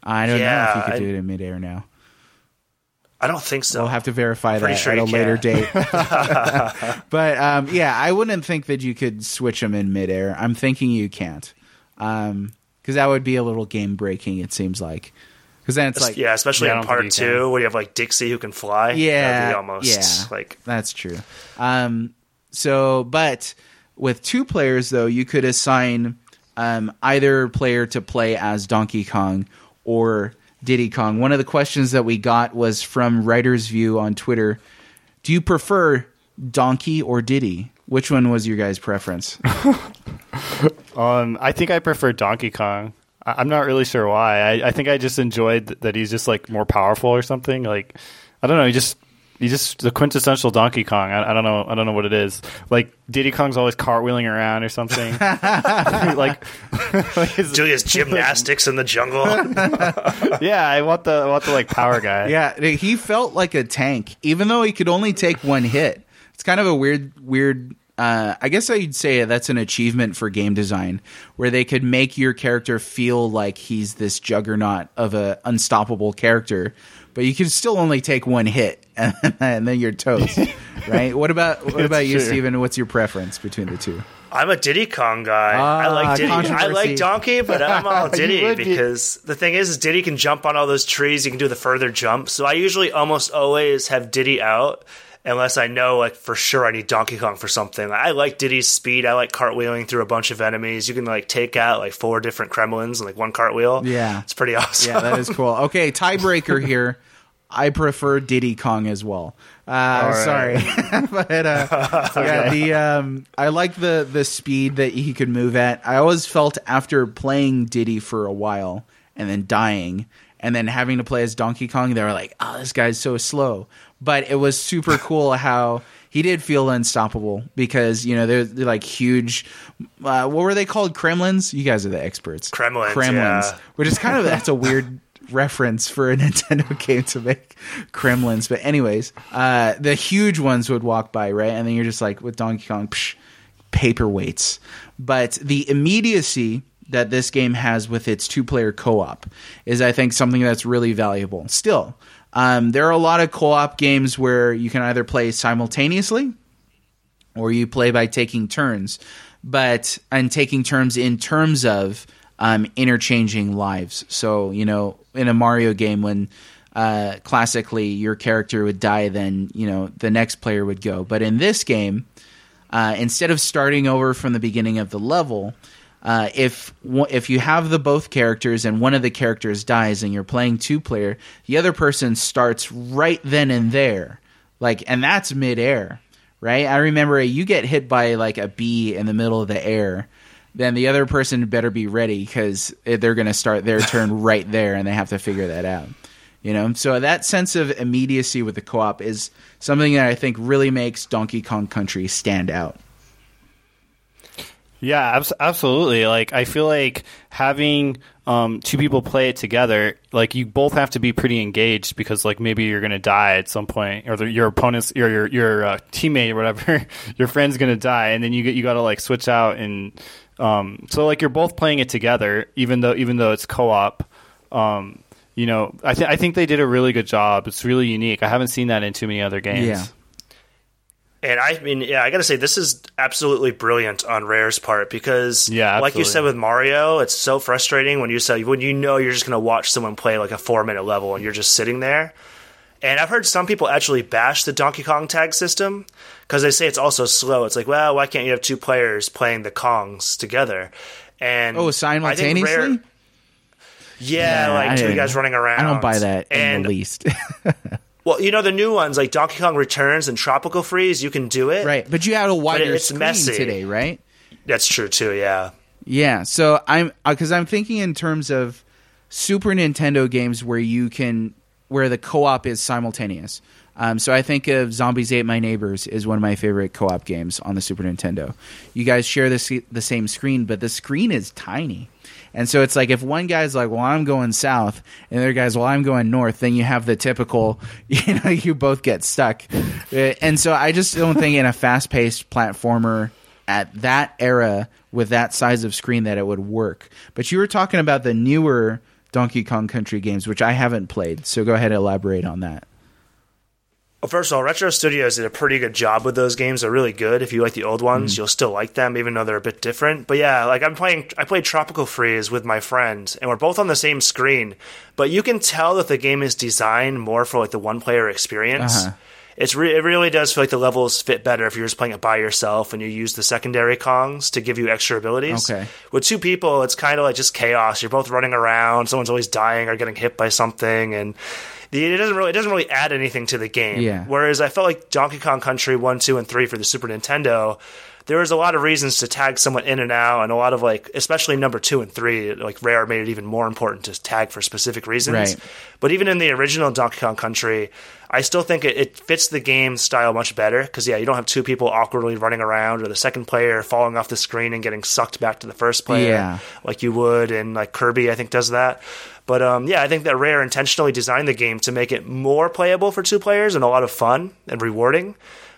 I don't know if you could I- do it in midair now. I don't think so. We'll have to verify Pretty that sure at a you later date. <laughs> <laughs> but um, yeah, I wouldn't think that you could switch them in midair. I'm thinking you can't, because that would be a little game breaking. It seems like, because then it's like, yeah, especially Yeah, in part think you two, where you have like Dixie who can fly. yeah, That'd be almost yeah, like that's true. Um, so, but with two players though, you could assign um, either player to play as Donkey Kong or Diddy Kong. One of the questions that we got was from Writer's View on Twitter. Do you prefer Donkey or Diddy? Which one was your guys' preference? <laughs> Um, I think I prefer Donkey Kong. I- I'm not really sure why. I, I think I just enjoyed th- that he's just like more powerful or something. Like I don't know. He just he's just the quintessential Donkey Kong. I, I don't know. I don't know what it is. Like Diddy Kong's always cartwheeling around or something. <laughs> <laughs> like, <laughs> like his- Julia's gymnastics in the jungle. yeah. I want the I want the like power guy. yeah, he felt like a tank, even though he could only take one hit. It's kind of a weird, weird. Uh, I guess I'd say that's an achievement for game design, where they could make your character feel like he's this juggernaut of a unstoppable character, but you can still only take one hit, <laughs> and then you're toast, <laughs> right? What about what about you, true. Steven? What's your preference between the two? I'm a Diddy Kong guy. I Ah, like Diddy. I like Donkey, but I'm all <laughs> Diddy would be- because the thing is, is Diddy can jump on all those trees. He can do the further jump. So I usually almost always have Diddy out. Unless I know, like for sure, I need Donkey Kong for something. I like Diddy's speed. I like cartwheeling through a bunch of enemies. You can like take out like four different Kremlins in like one cartwheel. Yeah. it's pretty awesome. Yeah, that is cool. Okay, tiebreaker here. I prefer Diddy Kong as well. Uh, right. Sorry, <laughs> but uh, <laughs> yeah, the um, I like the the speed that he could move at. I always felt after playing Diddy for a while and then dying and then having to play as Donkey Kong, they were like, "Oh, this guy's so slow." But it was super <laughs> cool how he did feel unstoppable because you know they're, they're like huge. Uh, what were they called? Kremlins. You guys are the experts. Kremlins, Kremlins, yeah. which is kind of that's a weird reference for a <laughs> Nintendo game to make Kremlins. But anyways, uh, the huge ones would walk by, right? And then you're just like with Donkey Kong, psh, paperweights. But the immediacy that this game has with its two player co op is, I think, something that's really valuable. Still, um, there are a lot of co op games where you can either play simultaneously or you play by taking turns, but and taking turns in terms of um, interchanging lives. So, you know, in a Mario game, when uh, classically your character would die, then, you know, the next player would go. But in this game, uh, instead of starting over from the beginning of the level, uh, if if you have the both characters and one of the characters dies and you're playing two player, the other person starts right then and there, like, and that's midair, right? I remember you get hit by like a bee in the middle of the air, then the other person better be ready because they're going to start their turn <laughs> right there, and they have to figure that out. You know, so that sense of immediacy with the co-op is something that I think really makes Donkey Kong Country stand out. Yeah, abs- absolutely. Like I feel like having um, two people play it together, like you both have to be pretty engaged because like maybe you're gonna die at some point, or the, your opponent's or your your uh, teammate or whatever, <laughs> your friend's gonna die, and then you get you got to like switch out and um, so like you're both playing it together, even though even though it's co-op. Um, you know, I, th- I think they did a really good job. It's really unique. I haven't seen that in too many other games. Yeah. And I mean, yeah, I got to say, this is absolutely brilliant on Rare's part because, Yeah, like you said with Mario, it's so frustrating when you say when you know you're just going to watch someone play like a four minute level and you're just sitting there. And I've heard some people actually bash the Donkey Kong tag system because they say it's also slow. It's like, well, why can't you have two players playing the Kongs together? And Oh, simultaneously? Rare- yeah, Nah, like I two guys running around. I don't buy that in the least. <laughs> well, you know the new ones like Donkey Kong Returns and Tropical Freeze, you can do it. right, but you had a wider screen messy. today, right? That's true too. Yeah. Yeah, so I'm because I'm thinking in terms of Super Nintendo games where you can where the co-op is simultaneous. Um, so I think of Zombies Ate My Neighbors is one of my favorite co-op games on the Super Nintendo. You guys share the the same screen, but the screen is tiny, and so it's like if one guy's like, "Well, I'm going south," and the other guy's, "Well, I'm going north," then you have the typical, <laughs> you know, you both get stuck. Uh, And so I just don't think in a fast-paced platformer at that era with that size of screen that it would work. But you were talking about the newer Donkey Kong Country games, which I haven't played. So go ahead and elaborate on that. Well, first of all, Retro Studios did a pretty good job with those games. They're really good. If you like the old ones, you'll still like them, even though they're a bit different. But yeah, like I'm playing, I played Tropical Freeze with my friend, and we're both on the same screen. But you can tell that the game is designed more for like the one player experience. Uh-huh. It's re- it really does feel like the levels fit better if you're just playing it by yourself and you use the secondary Kongs to give you extra abilities. Okay. With two people, it's kind of like just chaos. You're both running around. Someone's always dying or getting hit by something, and the, it doesn't really it doesn't really add anything to the game. Yeah. Whereas I felt like Donkey Kong Country one, two, and three for the Super Nintendo. There was a lot of reasons to tag someone in and out, and a lot of like, especially number two and three, like Rare made it even more important to tag for specific reasons. Right. But even in the original Donkey Kong Country, I still think it, it fits the game style much better because yeah, you don't have two people awkwardly running around or the second player falling off the screen and getting sucked back to the first player Yeah. like you would, and like Kirby, I think does that. But um, yeah, I think that Rare intentionally designed the game to make it more playable for two players and a lot of fun and rewarding.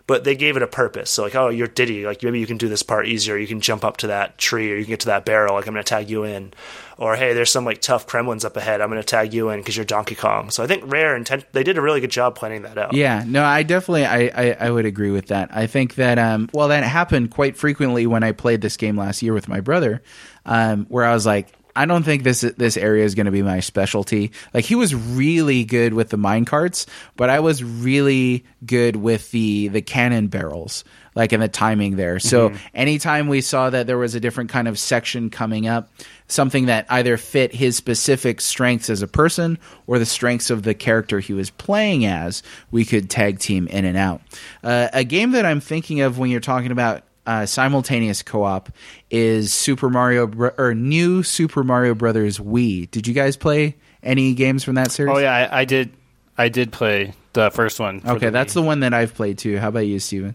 But they gave it a purpose. So like, oh, you're Diddy. Like maybe you can do this part easier. You can jump up to that tree, or you can get to that barrel. Like I'm going to tag you in. Or hey, there's some like tough Kremlins up ahead. I'm going to tag you in because you're Donkey Kong. So I think Rare intent they did a really good job planning that out. Yeah, no, I definitely I, I, I would agree with that. I think that um well that happened quite frequently when I played this game last year with my brother, um, where I was like, I don't think this this area is going to be my specialty. Like he was really good with the mine carts, but I was really good with the the cannon barrels, like in the timing there. So anytime we saw that there was a different kind of section coming up, something that either fit his specific strengths as a person or the strengths of the character he was playing as, we could tag team in and out. Uh, a game that I'm thinking of when you're talking about uh, simultaneous co-op is Super Mario Bro- or New Super Mario Brothers Wii. Did you guys play any games from that series? Oh yeah, I, I did. I did play the first one. Okay, the that's Wii. the one that I've played too. How about you, Steven?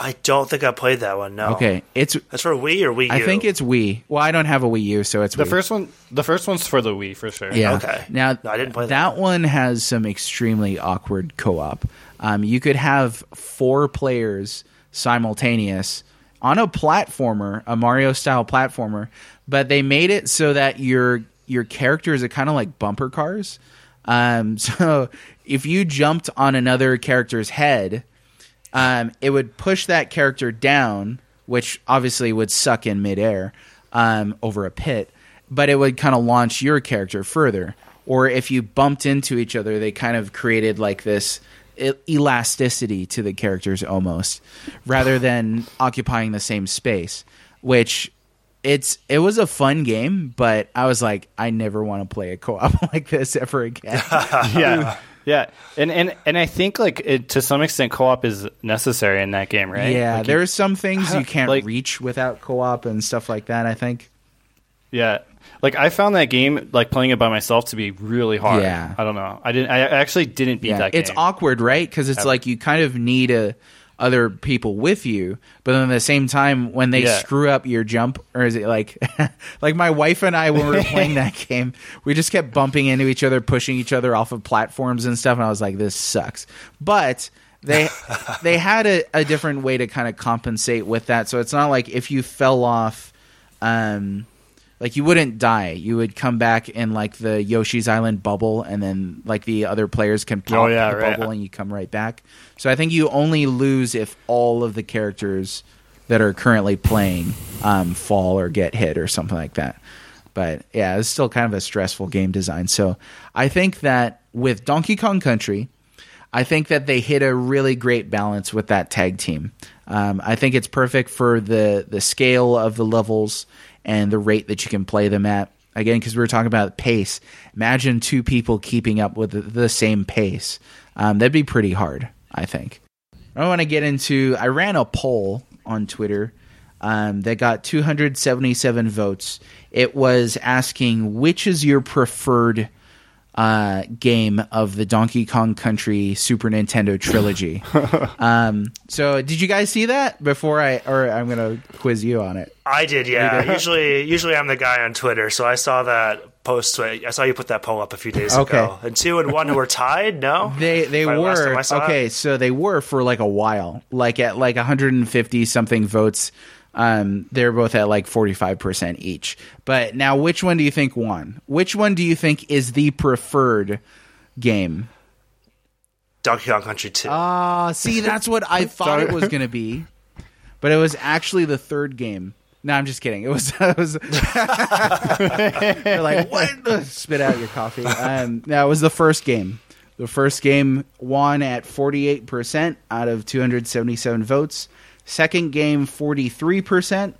I don't think I played that one. No. Okay, it's That's for Wii or Wii U. I think it's Wii. Well, I don't have a Wii U, so it's The Wii. first one, the first one's for the Wii for sure. Yeah. Okay. Now No, I didn't play that. that. one has some extremely awkward co-op. Um, you could have four players simultaneous on a platformer, a Mario style platformer, but they made it so that your your characters are kind of like bumper cars. Um, <laughs> so if you jumped on another character's head, um, it would push that character down, which obviously would suck in midair um, over a pit, but it would kind of launch your character further. Or if you bumped into each other, they kind of created like this elasticity to the characters almost, rather <sighs> than occupying the same space. Which it's it was a fun game, but I was like, I never want to play a co-op <laughs> like this ever again. <laughs> yeah, yeah, and and and I think like it, to some extent, co-op is necessary in that game, right? Yeah, Like, you- there's some things you can't like- reach without co-op and stuff like that. I think. yeah. Like I found that game, like playing it by myself, to be really hard. Yeah. I don't know. I didn't. I actually didn't beat Yeah, that game. it's awkward, right? Because it's Ever. like you kind of need a, other people with you, but then at the same time, when they Yeah. screw up your jump, or is it like, <laughs> like my wife and I when we were <laughs> playing that game, we just kept bumping into each other, pushing each other off of platforms and stuff, and I was like, this sucks. But they <laughs> they had a, a different way to kind of compensate with that, so it's not like if you fell off. Um, like you wouldn't die. You would come back in like the Yoshi's Island bubble, and then like the other players can pop Oh, yeah, the right. bubble, and you come right back. So I think you only lose if all of the characters that are currently playing um, fall or get hit or something like that. But yeah, it's still kind of a stressful game design. So I think that with Donkey Kong Country, I think that they hit a really great balance with that tag team. Um, I think it's perfect for the the scale of the levels and the rate that you can play them at. Again, because we were talking about pace. Imagine two people keeping up with the, same pace. Um, that'd be pretty hard. I think. I want to get into. I ran a poll on Twitter um, that got 277 votes. It was asking which is your preferred uh, game of the Donkey Kong Country Super Nintendo trilogy. <laughs> um, so, did you guys see that before I, or I'm gonna quiz you on it? I did, yeah. usually, usually I'm the guy on Twitter, so I saw that post. I saw you put that poll up a few days Okay. ago. And two and one who were tied. No, They they Right, last were time okay. it? So they were for like a while, like at like 150 something votes. Um, they're both at like 45 percent each. But now, which one do you think won? Which one do you think is the preferred game? Donkey Kong Country two. Ah, see, that's what I <laughs> thought it was going to be, but it was actually the third game. No, I'm just kidding. It was. <laughs> It was <laughs> They're like, what? Spit out your coffee. Um, no, it was the first game. The first game won at 48% out of 277 votes. Second game, 43%.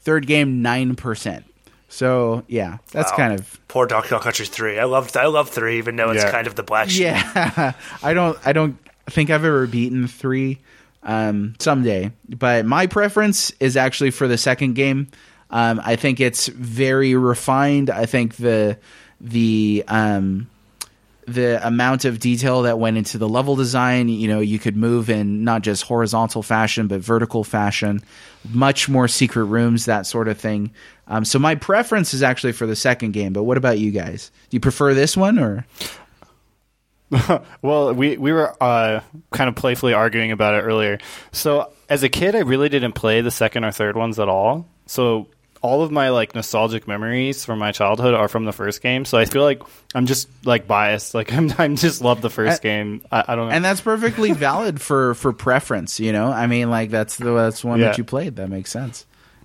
Third game, 9%. So, yeah, that's Wow. kind of Poor Donkey Kong Country three. I loved, I love three, even though it's kind of the black sheep. Yeah, <laughs> I don't. I don't think I've ever beaten three. Um, someday, but my preference is actually for the second game. Um, I think it's very refined. I think the the um, the amount of detail that went into the level design. You know, you could move in not just horizontal fashion but vertical fashion. Much more secret rooms, that sort of thing. Um, so my preference is actually for the second game. But what about you guys? Do you prefer this one or? <laughs> Well, we we were uh, kind of playfully arguing about it earlier. So, as a kid, I really didn't play the second or third ones at all. So, all of my like nostalgic memories from my childhood are from the first game. So, I feel like I'm just like biased. Like <laughs> I'm, I'm just love the first Uh, game. I, I don't know. and that's perfectly <laughs> valid for for preference you know i mean like that's the that's one Yeah. that you played that makes sense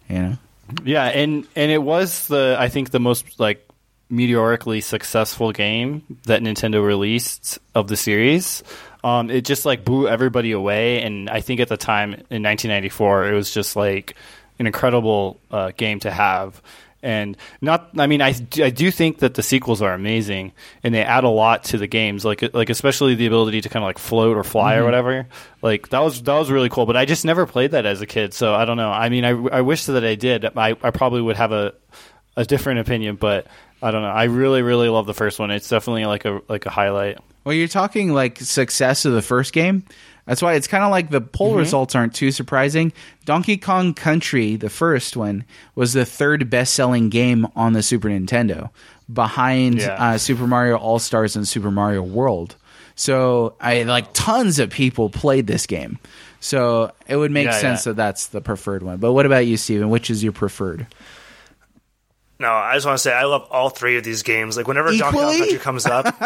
you know Yeah, and and it was the I think the most like meteorically successful game that Nintendo released of the series. Um, it just like blew everybody away, and I think at the time in 1994, it was just like an incredible uh, game to have. And not, I mean, I, do- I do think that the sequels are amazing, and they add a lot to the games, like like especially the ability to kind of like float or fly or whatever. Like that was that was really cool. But I just never played that as a kid, so I don't know. I mean, I, I wish that I did. I, I probably would have a a different opinion, but I don't know. I really really love the first one. It's definitely like a like a highlight. well you're talking like success of the first game That's why it's kind of like the poll results aren't too surprising. Donkey Kong Country, the first one, was the third best-selling game on the Super Nintendo, behind Yeah. uh, Super Mario All Stars and Super Mario World. So I like tons of people played this game. So it would make Yeah, sense yeah. that that's the preferred one. But what about you, Steven? Which is your preferred? No, I just want to say I love all three of these games. Like whenever Donkey Kong Country comes up,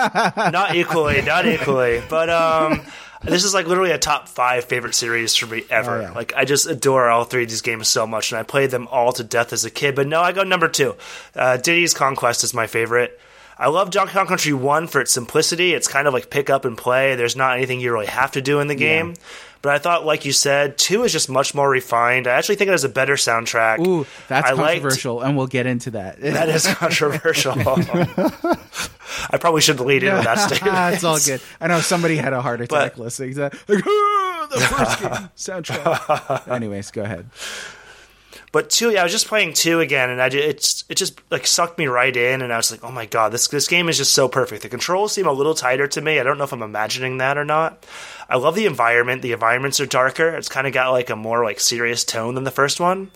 not equally, not equally, but um, this is like literally a top five favorite series for me ever. Oh, yeah. Like I just adore all three of these games so much, and I played them all to death as a kid. But no, I go number two. Uh, Diddy's Kong Quest is my favorite. I love Donkey Kong Country 1 for its simplicity. It's kind of like pick up and play. There's not anything you really have to do in the game. But I thought, like you said, 2 is just much more refined. I actually think it has a better soundtrack. Ooh, that's I liked- controversial, and we'll get into that. that is <laughs> controversial. <laughs> I probably should lead into that statement. Ah, it's all good. I know somebody had a heart attack But- listening to that. Like, "Ah, the first game <laughs> soundtrack. Anyways, go ahead. But two, yeah, I was just playing two again, and I ju- it's it just like sucked me right in, and I was like, oh my god, this this game is just so perfect. The controls seem a little tighter to me. I don't know if I'm imagining that or not. I love the environment. The environments are darker. It's kind of got like a more like serious tone than the first one.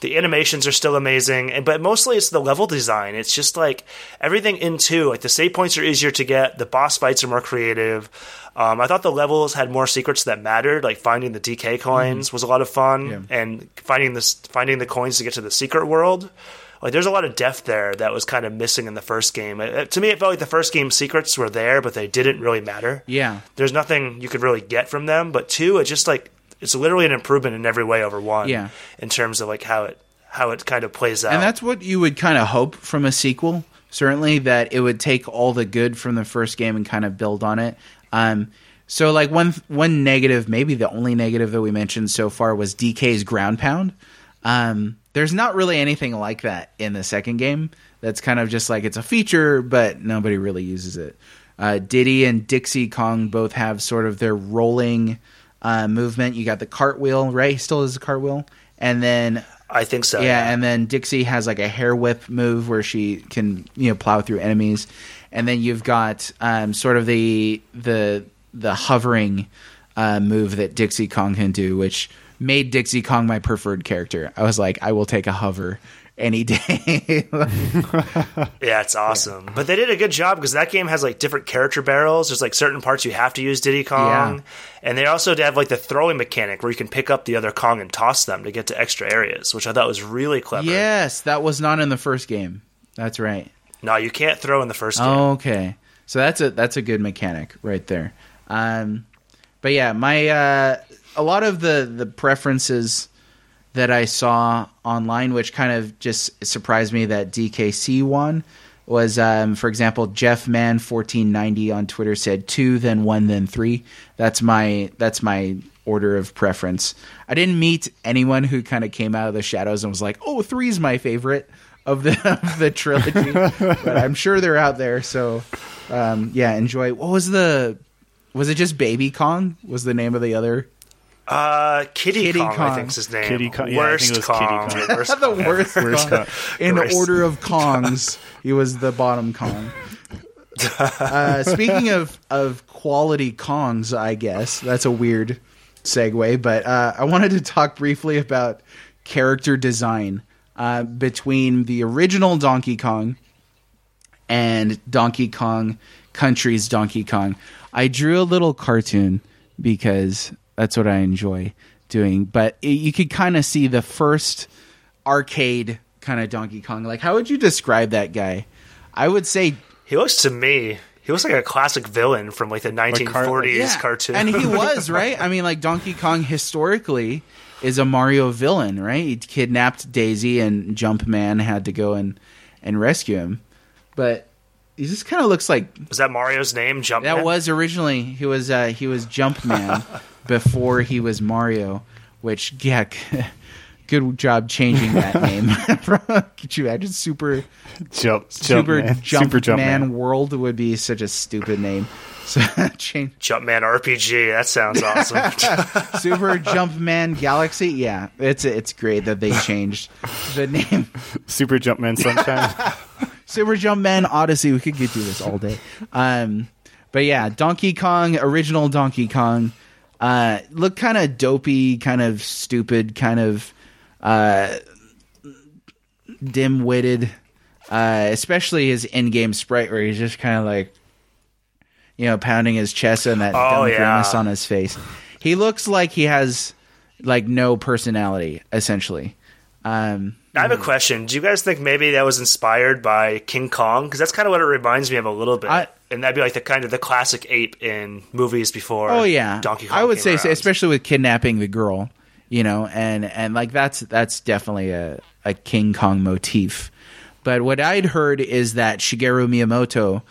The animations are still amazing, and- but mostly it's the level design. It's just like everything in two. Like the save points are easier to get. The boss fights are more creative. Um, I thought the levels had more secrets that mattered. Like finding the DK coins mm-hmm. was a lot of fun, Yeah. and finding this finding the coins to get to the secret world. Like there's a lot of depth there that was kind of missing in the first game. It- it- to me, it felt like the first game secrets were there, but they didn't really matter Yeah. there's nothing you could really get from them. But two, it just like it's literally an improvement in every way over one. Yeah. in terms of like how it how it kind of plays out. And that's what you would kind of hope from a sequel. Certainly, that it would take all the good from the first game and kind of build on it. Um, so, like one one negative, maybe the only negative that we mentioned so far was DK's ground pound. Um, there's not really anything like that in the second game. That's kind of just like it's a feature, but nobody really uses it. Uh, Diddy and Dixie Kong both have sort of their rolling uh, movement. You got the cartwheel, right? He still has a cartwheel, and then I think so. yeah, and then Dixie has like a hair whip move where she can you know plow through enemies, and then you've got um, sort of the the the hovering uh, move that Dixie Kong can do, which made Dixie Kong my preferred character. I was like, I will take a hover any day. yeah, it's awesome. But they did a good job because that game has like different character barrels. There's like certain parts you have to use Diddy Kong, Yeah. and they also have like the throwing mechanic where you can pick up the other Kong and toss them to get to extra areas, which I thought was really clever. yes, that was not in the first game. That's right. No, you can't throw in the first game. Okay, so that's a that's a good mechanic right there. Um, but yeah, my uh, a lot of the the preferences that I saw online, which kind of just surprised me that DKC won, was um, for example Jeff Man fourteen ninety on Twitter said two, then one, then three. That's my that's my order of preference. I didn't meet anyone who kind of came out of the shadows and was like, "Oh, three's my favorite." Of the <laughs> of the trilogy, but I'm sure they're out there. So, um, yeah, enjoy. What was the? Was it just Baby Kong? Was the name of the other? Uh, Kiddy, Kiddy Kong, Kong. I think's his name. Kiddy Kong- yeah, I Worst think it was Kiddy Kong. Kong. Worst <laughs> the Kong. worst, Worst Kong. Kong. In Worst. order of Kongs, he was the bottom Kong. Uh, speaking of of quality Kongs, I guess that's a weird segue, but uh, I wanted to talk briefly about character design uh, between the original Donkey Kong and Donkey Kong Country's Donkey Kong. I drew a little cartoon because that's what I enjoy doing, but it, you could kind of see the first arcade kind of Donkey Kong. Like, how would you describe that guy? I would say He looks to me. He looks like a classic villain from like the 1940s yeah, cartoon. and he <laughs> was right. I mean, like Donkey Kong historically is a Mario villain, right? He kidnapped Daisy, and Jumpman had to go and and rescue him. But he just kind of looks like was that Mario's name? Jumpman. that was originally he was uh, he was Jumpman <laughs> before he was Mario, which yeah, <laughs> good job changing that <laughs> name. Could you imagine super Jump, jump super man. Jump Super jump Man man. World would be such a stupid name. So change Jumpman RPG. That sounds awesome. Super Jumpman Galaxy. Yeah, it's it's great that they changed the name. Super jump man sunshine. Super Jump Man Odyssey. We could get through this all day. Um, but yeah, Donkey Kong, original Donkey Kong, Uh, looked kind of dopey, kind of stupid, kind of uh, dim-witted. Uh, especially his in-game sprite, where he's just kind of like, you know, pounding his chest and that Oh, dumb yeah. grimace on his face. He looks like he has like no personality, essentially. Um, I have a question. Do you guys think maybe that was inspired by King Kong? Because that's kind of what it reminds me of a little bit. I- and that'd be like the kind of the classic ape in movies before. Oh yeah, Donkey Kong. I would say, so, especially with kidnapping the girl, you know, and and like that's that's definitely a a King Kong motif. But what I'd heard is that Shigeru Miyamoto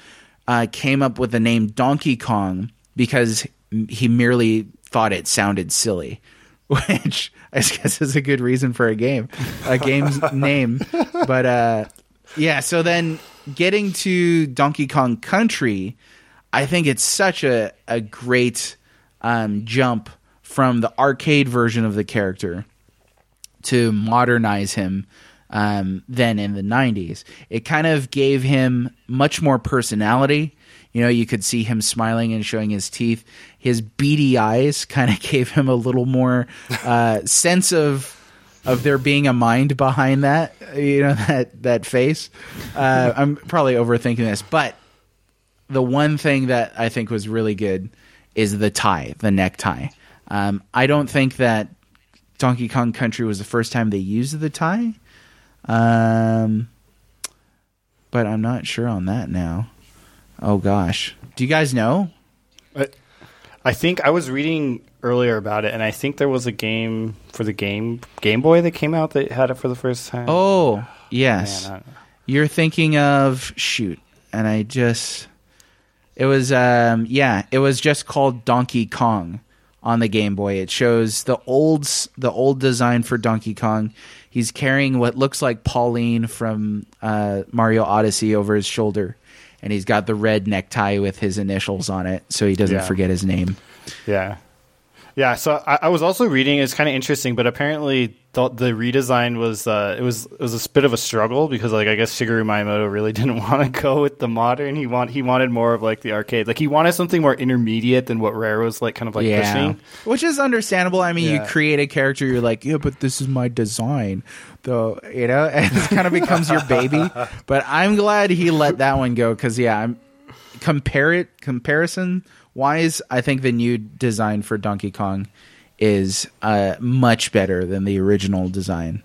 uh, came up with the name Donkey Kong because he merely thought it sounded silly, <laughs> which I guess is a good reason for a game, a game's <laughs> name. But uh, yeah, so then getting to Donkey Kong Country, I think it's such a, a great um, jump from the arcade version of the character to modernize him um, then in the 90s. It kind of gave him much more personality. You know, you could see him smiling and showing his teeth. His beady eyes <laughs> kind of gave him a little more uh, <laughs> sense of of there being a mind behind that. You know <laughs> that that face. Uh, I'm probably overthinking this, but the one thing that I think was really good is the tie, the necktie. Um, I don't think that Donkey Kong Country was the first time they used the tie. Um, but I'm not sure on that now. Oh gosh. Do you guys know? I think I was reading earlier about it, and I think there was a game for the game Game Boy that came out that had it for the first time. Oh, yes. Man, I- You're thinking of shoot, and I just it was um yeah, it was just called Donkey Kong on the Game Boy. It shows the old the old design for Donkey Kong. He's carrying what looks like Pauline from uh, Mario Odyssey over his shoulder, and he's got the red necktie with his initials on it, so he doesn't Yeah. forget his name. Yeah. Yeah, so I, I was also reading. It's kind of interesting, but apparently the, the redesign was uh, it was it was a bit of a struggle because like I guess Shigeru Miyamoto really <laughs> didn't want to go with the modern. He want he wanted more of like the arcade. Like he wanted something more intermediate than what Rare was like kind of like pushing. Which is understandable. I mean, Yeah. you create a character, you're like, yeah, but this is my design, though, you know, <laughs> and it kind of becomes your baby. But I'm glad he let that one go because, yeah, I'm compare it comparison wise. I think the new design for Donkey Kong is uh, much better than the original design.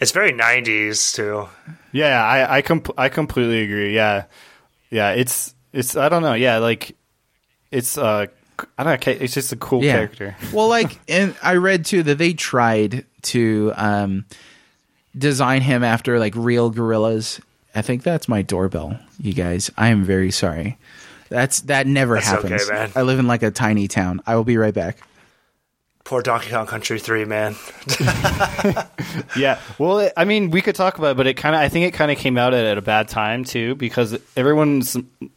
It's very 90s, too. Yeah, I I, com- I completely agree. Yeah, yeah. It's it's I don't know. Yeah, like it's uh I don't know. It's just a cool Yeah. character. <laughs> well, like, and I read too that they tried to um, design him after like real gorillas. I think that's my doorbell, you guys. I am very sorry. That's that never That's happens. okay, man. I live in like a tiny town. I will be right back. Poor Donkey Kong Country 3, man. <laughs> Yeah. Well, it, I mean, we could talk about it, but it kind of I think it kind of came out at, at a bad time too because everyone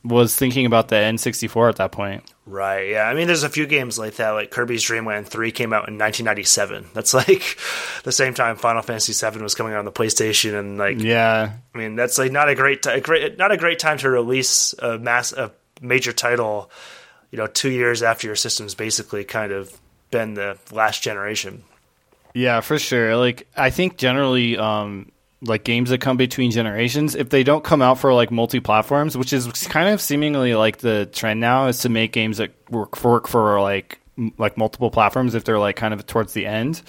was thinking about the N64 at that point. Right, yeah. I mean, there's a few games like that. Like Kirby's Dream Land 3 came out in 1997. That's like <laughs> the same time Final Fantasy 7 was coming out on the PlayStation. And, like, Yeah. I mean, that's like not a great, ti- a great, not a great time to release a mass, a major title. You know, two years after your system's basically kind of been the last generation. Yeah, for sure. Like I think generally um like games that come between generations, if they don't come out for like multi platforms, which is kind of seemingly like the trend now is to make games that work work for like m- like multiple platforms if they're like kind of towards the end.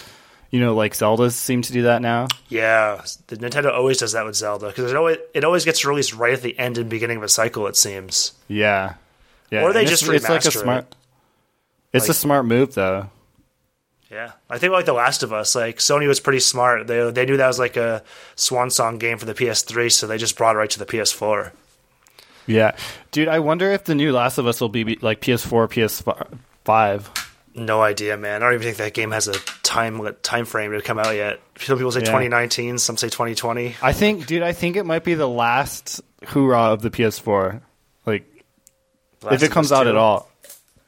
You know, like Zelda seem to do that now. Yeah, the Nintendo always does that with Zelda because it always it always gets released right at the end and beginning of a cycle. It seems. Yeah. Yeah. Or they and just it's, it's like a remaster smart it. It's a smart move though. Yeah, I think like The Last of Us, like Sony was pretty smart. They they knew that was like a swan song game for the PS3, so they just brought it right to the PS4. Yeah. Dude, I wonder if the new Last of Us will be like PS4, PS5. No idea, man. I don't even think that game has a time time frame to come out yet. Some people say Yeah. 2019, some say 2020. I think, dude, I think it might be the last hoorah of the PS4. Like, Last if it comes out 2. at all.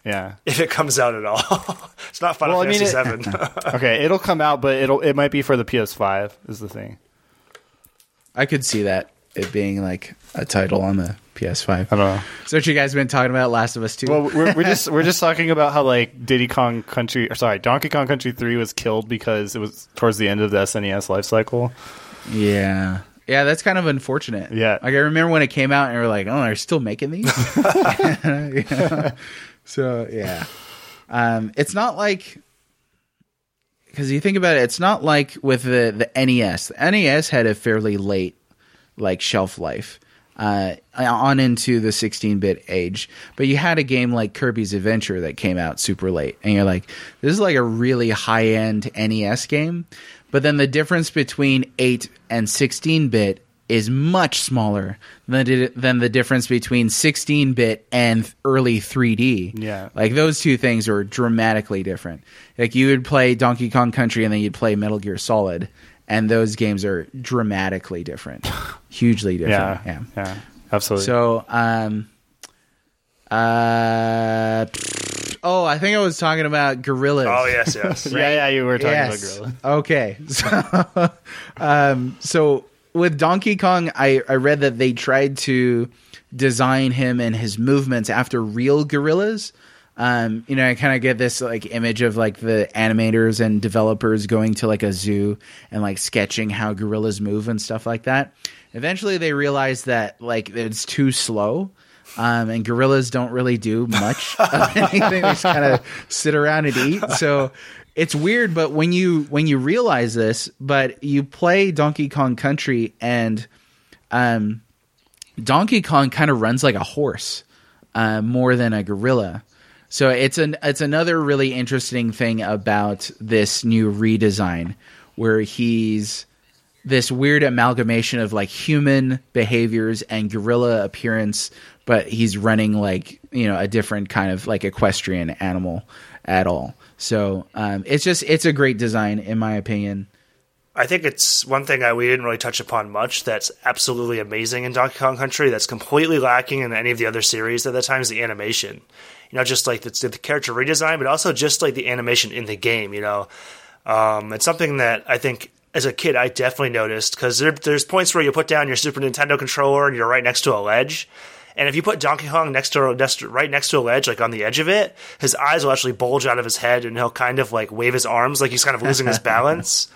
Yeah. <laughs> If it comes out at all, <laughs> it's not Final Well, I mean, it- Seven. <laughs> Okay, it'll come out, but it'll it might be for the PS5 is the thing. I could see that. It being like a title on the PS5. I don't know. So what you guys been talking about? Last of Us Two. Well, we're, we're just we're just <laughs> talking about how like Diddy Kong Country, or sorry, Donkey Kong Country Three was killed because it was towards the end of the SNES life cycle. yeah, yeah, that's kind of unfortunate. Yeah. like I remember when it came out, and we are like, "Oh, they're still making these." <laughs> <laughs> Yeah. So yeah, um, it's not like because you think about it, it's not like with the the NES. The NES had a fairly late like shelf life uh, on into the 16-bit age, but you had a game like Kirby's Adventure that came out super late, and you're like, this is like a really high-end NES game. But then the difference between 8 and 16-bit is much smaller than than the difference between 16-bit and early 3D. Yeah. Like those two things are dramatically different. Like you would play Donkey Kong Country and then you'd play Metal Gear Solid, and those games are dramatically different, hugely <laughs> different. Yeah, yeah, absolutely. So, um, uh, oh, I think I was talking about gorillas. Oh yes, yes. <laughs> yeah, yeah, you were talking Yes. about Gorilla. Okay. <laughs> So, um, so with Donkey Kong, I, I read that they tried to design him and his movements after real gorillas. Um, you know, I kind of get this like image of like the animators and developers going to like a zoo and like sketching how gorillas move and stuff like that. Eventually, they realize that like it's too slow. Um, and gorillas don't really do much <laughs> of anything. They just kind of sit around and eat. So it's weird, but when you when you realize this, but you play Donkey Kong Country and um, Donkey Kong kind of runs like a horse uh, more than a gorilla. So it's an it's another really interesting thing about this new redesign where he's this weird amalgamation of like human behaviors and gorilla appearance, but he's running like you know a different kind of like equestrian animal at all. So um, it's just it's a great design in my opinion. I think it's one thing that we didn't really touch upon much that's absolutely amazing in Donkey Kong Country that's completely lacking in any of the other series at the time is the animation. You know, just like the, the character redesign, but also just like the animation in the game, you know. Um, it's something that I think as a kid I definitely noticed because there, there's points where you put down your Super Nintendo controller and you're right next to a ledge. And if you put Donkey Kong next to, next to right next to a ledge, like on the edge of it, his eyes will actually bulge out of his head, and he'll kind of like wave his arms like he's kind of losing his <laughs> balance.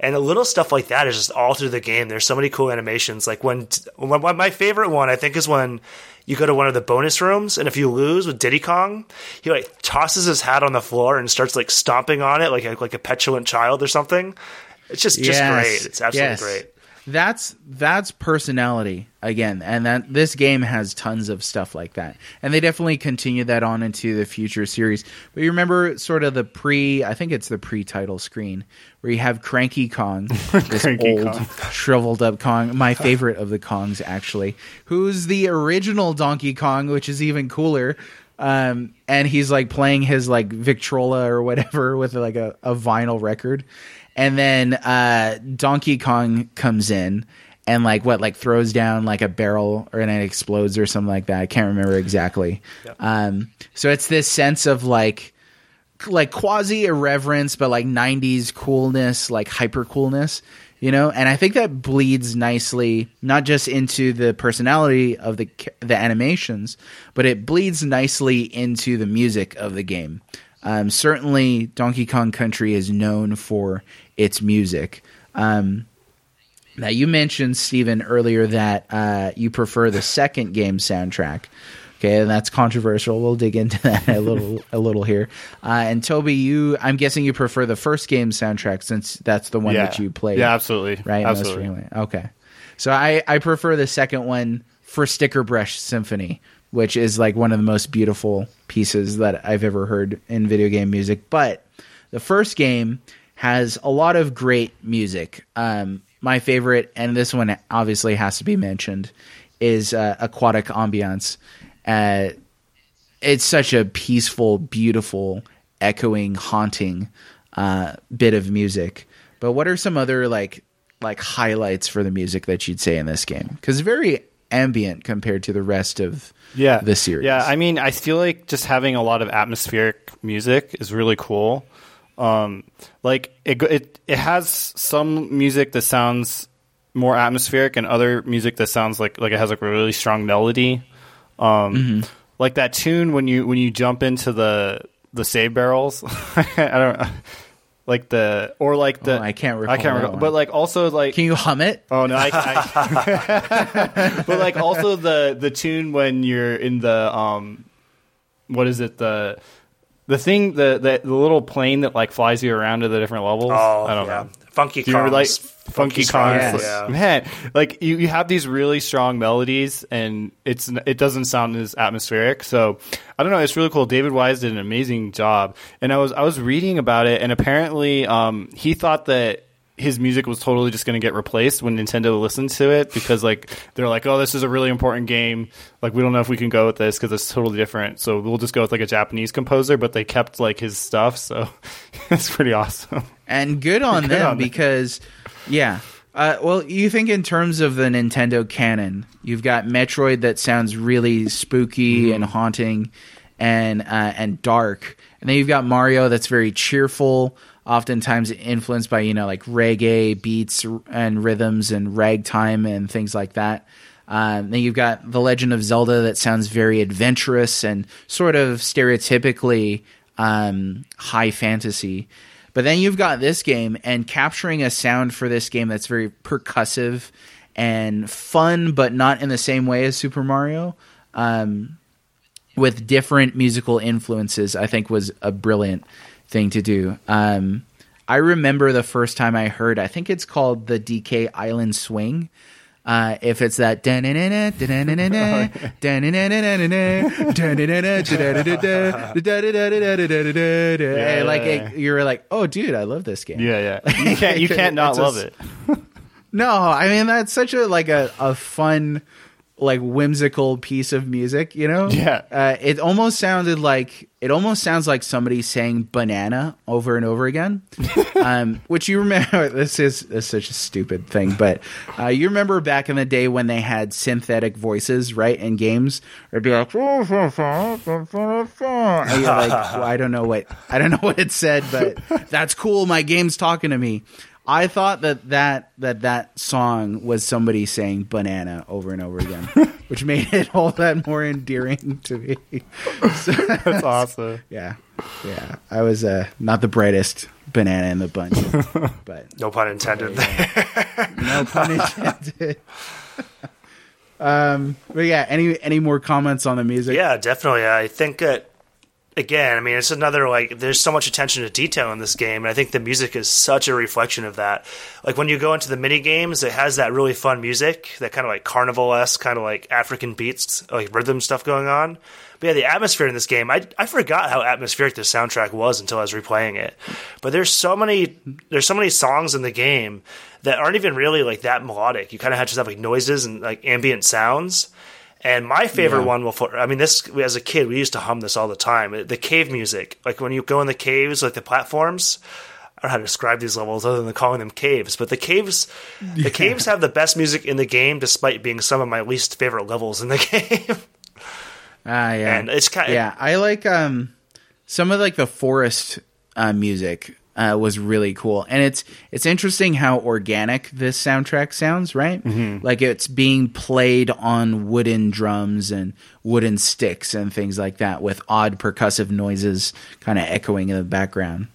And the little stuff like that is just all through the game. There's so many cool animations. Like when, when, when my favorite one, I think, is when you go to one of the bonus rooms, and if you lose with Diddy Kong, he like tosses his hat on the floor and starts like stomping on it like a, like a petulant child or something. It's just just great. It's absolutely Yes. great. That's that's personality again, and that this game has tons of stuff like that, and they definitely continue that on into the future series. But you remember sort of the pre, I think it's the pre-title screen where you have Cranky Kong, <laughs> this Cranky old Kong. shriveled up Kong, my favorite of the Kongs actually, who's the original Donkey Kong, which is even cooler. Um, and he's like playing his like Victrola or whatever <laughs> with like a, a vinyl record. And then uh, Donkey Kong comes in and like what like throws down like a barrel or and it explodes or something like that. I can't remember exactly. Um, so it's this sense of like like quasi irreverence, but like '90s coolness, like hyper coolness, you know. And I think that bleeds nicely, not just into the personality of the the animations, but it bleeds nicely into the music of the game. Um, certainly, Donkey Kong Country is known for its music. Um, now, you mentioned Stephen earlier that uh, you prefer the second game soundtrack. Okay, and that's controversial. We'll dig into <laughs> that a little a little here. Uh, and Toby, you, I'm guessing you prefer the first game soundtrack since that's the one yeah. that you played. Yeah, absolutely. right. most Absolutely. frequently. Okay, so I I prefer the second one for Sticker Brush Symphony, which is like one of the most beautiful pieces that I've ever heard in video game music. But the first game has a lot of great music. Um, my favorite, and this one obviously has to be mentioned, is uh, Aquatic Ambience. Uh, it's such a peaceful, beautiful, echoing, haunting uh, bit of music. But what are some other like like highlights for the music that you'd say in this game? Because very ambient compared to the rest of yeah the series. Yeah, I mean, I feel like just having a lot of atmospheric music is really cool. Um, like it, it, it has some music that sounds more atmospheric and other music that sounds like like it has like a really strong melody. Um, Mm-hmm. like that tune when you when you jump into the the save barrels. <laughs> I don't like the or like the Oh, I can't I can't recall, but like also like Can you hum it? Oh no! I, I <laughs> <laughs> but like also the the tune when you're in the um, what is it the the thing the the, the little plane that like flies you around to the different levels. Oh, I don't yeah. know. Funky Do you remember like. Funky Kongs? yeah. Man, like you, you have these really strong melodies, and it's it doesn't sound as atmospheric. So I don't know. It's really cool. David Wise did an amazing job, and I was I was reading about it, and apparently um, he thought that his music was totally just going to get replaced when Nintendo listened to it because like they're like, oh, this is a really important game. Like we don't know if we can go with this because it's totally different. So we'll just go with like a Japanese composer, but they kept like his stuff. So <laughs> it's pretty awesome. and good on <laughs> Good them on them. because yeah uh, well you think in terms of the nintendo canon you've got metroid that sounds really spooky Mm-hmm. and haunting and uh, and dark and then you've got mario that's very cheerful oftentimes influenced by you know like reggae beats and rhythms and ragtime and things like that um, then you've got the Legend of Zelda that sounds very adventurous and sort of stereotypically um, high fantasy. But then you've got this game and capturing a sound for this game that's very percussive and fun, but not in the same way as Super Mario. Um, with different musical influences, I think was a brilliant thing to do. Um, I remember the first time I heard. I think it's called the DK Island Swing. Uh, if it's that yeah. like it, you're like oh dude i love this game yeah yeah you can't you can't not love a, it no i mean that's such a like a, a fun like whimsical piece of music. You know? Yeah. Uh, it almost sounded like it almost sounds like somebody saying "banana" over and over again. <laughs> um, which you remember? <laughs> This is, this is such a stupid thing, but uh, you remember back in the day when they had synthetic voices, right, in games, it'd be like, like, <laughs> well, I don't know what I don't know what it said, but that's cool. My game's talking to me. I thought that that that that song was somebody saying banana over and over again, <laughs> which made it all that more endearing to me. So, <laughs> That's awesome. yeah, yeah. I was uh, not the brightest banana in the bunch, <laughs> but No pun intended there. no pun intended. um, but yeah, any any more comments on the music? Yeah, definitely. I think that again, I mean, it's another like there's so much attention to detail in this game, and I think the music is such a reflection of that. Like when you go into the mini games, it has that really fun music, that kind of like carnival esque, kind of like African beats, like rhythm stuff going on. But yeah, the atmosphere in this game, I I forgot how atmospheric the soundtrack was until I was replaying it. But there's so many there's so many songs in the game that aren't even really like that melodic. You kind of have just have like noises and like ambient sounds. And my favorite Yeah. one will. I mean, this as a kid, we used to hum this all the time. The cave music, like when you go in the caves, like the platforms. I don't know how to describe these levels other than calling them caves, but the caves, the caves have the best music in the game, despite being some of my least favorite levels in the <laughs> game. Ah, yeah. and it's kind of yeah, I like um some of like the forest uh, music uh, was really cool, and it's it's interesting how organic this soundtrack sounds, right? Mm-hmm. Like it's being played on wooden drums and wooden sticks and things like that, with odd percussive noises kind of echoing in the background.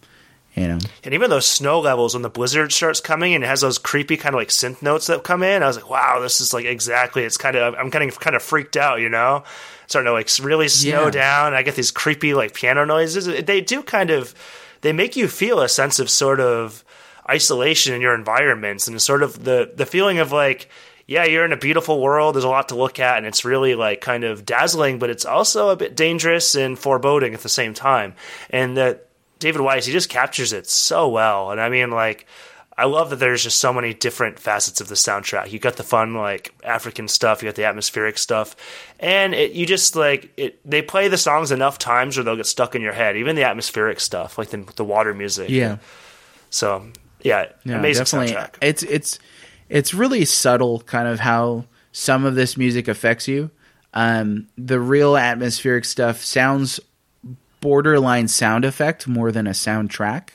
You know, And even those snow levels when the blizzard starts coming and it has those creepy kind of like synth notes that come in, I was like, wow, this is like exactly. It's kind of I'm kind of kind of freaked out, you know, starting to like really snow Yeah. down. I get these creepy like piano noises. They do kind of they make you feel a sense of sort of isolation in your environments and sort of the the feeling of like yeah, you're in a beautiful world. There's a lot to look at, and it's really like kind of dazzling, but it's also a bit dangerous and foreboding at the same time. And that David Wise, he just captures it so well. And I mean, like, I love that there's just so many different facets of the soundtrack. You got the fun, like African stuff, you got the atmospheric stuff, and it, you just like it. They play the songs enough times where they'll get stuck in your head. Even the atmospheric stuff, like the, the water music. yeah. So yeah, Yeah, amazing definitely. soundtrack. It's it's it's really subtle, kind of how some of this music affects you. Um, the real atmospheric stuff sounds borderline sound effect more than a soundtrack,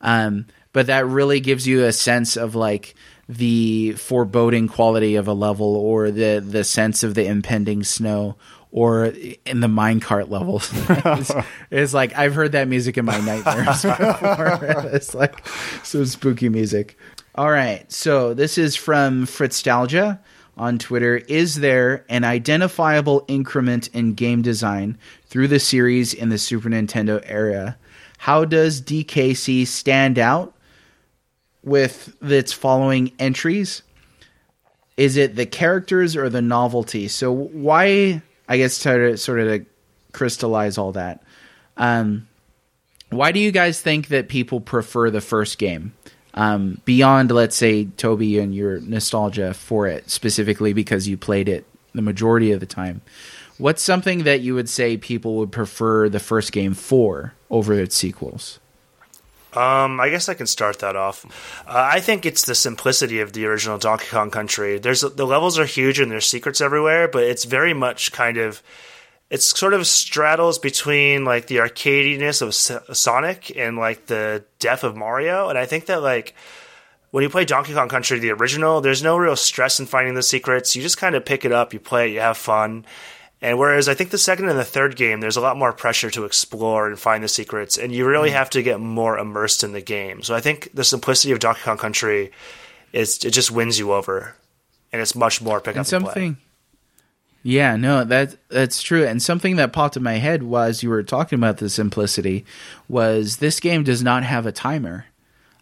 um, but that really gives you a sense of like the foreboding quality of a level or the the sense of the impending snow or in the minecart levels. <laughs> it's, it's like I've heard that music in my nightmares <laughs> before. <laughs> it's like some spooky music. All right, so this is from Fritzstalgia on Twitter. Is there an identifiable increment in game design through the series in the Super Nintendo era? How does DKC stand out with its following entries? Is it the characters or the novelty? So why? I guess to sort of to crystallize all that. Um, why do you guys think that people prefer the first game um, beyond, let's say, Toby and your nostalgia for it specifically because you played it the majority of the time? What's something that you would say people would prefer the first game for over its sequels? Um, I guess I can start that off. Uh, I think it's the simplicity of the original Donkey Kong Country. There's the levels are huge and there's secrets everywhere, but it's very much kind of it's sort of straddles between like the arcadiness of Sonic and like the depth of Mario, and I think that like when you play Donkey Kong Country, the original, there's no real stress in finding the secrets. You just kind of pick it up, you play it, you have fun. And whereas I think the second and the third game, there's a lot more pressure to explore and find the secrets, and you really have to get more immersed in the game. So I think the simplicity of Donkey Kong Country is it just wins you over, and it's much more pick And up and play. something. Yeah, no, that that's true. And something that popped in my head was you were talking about the simplicity was this game does not have a timer.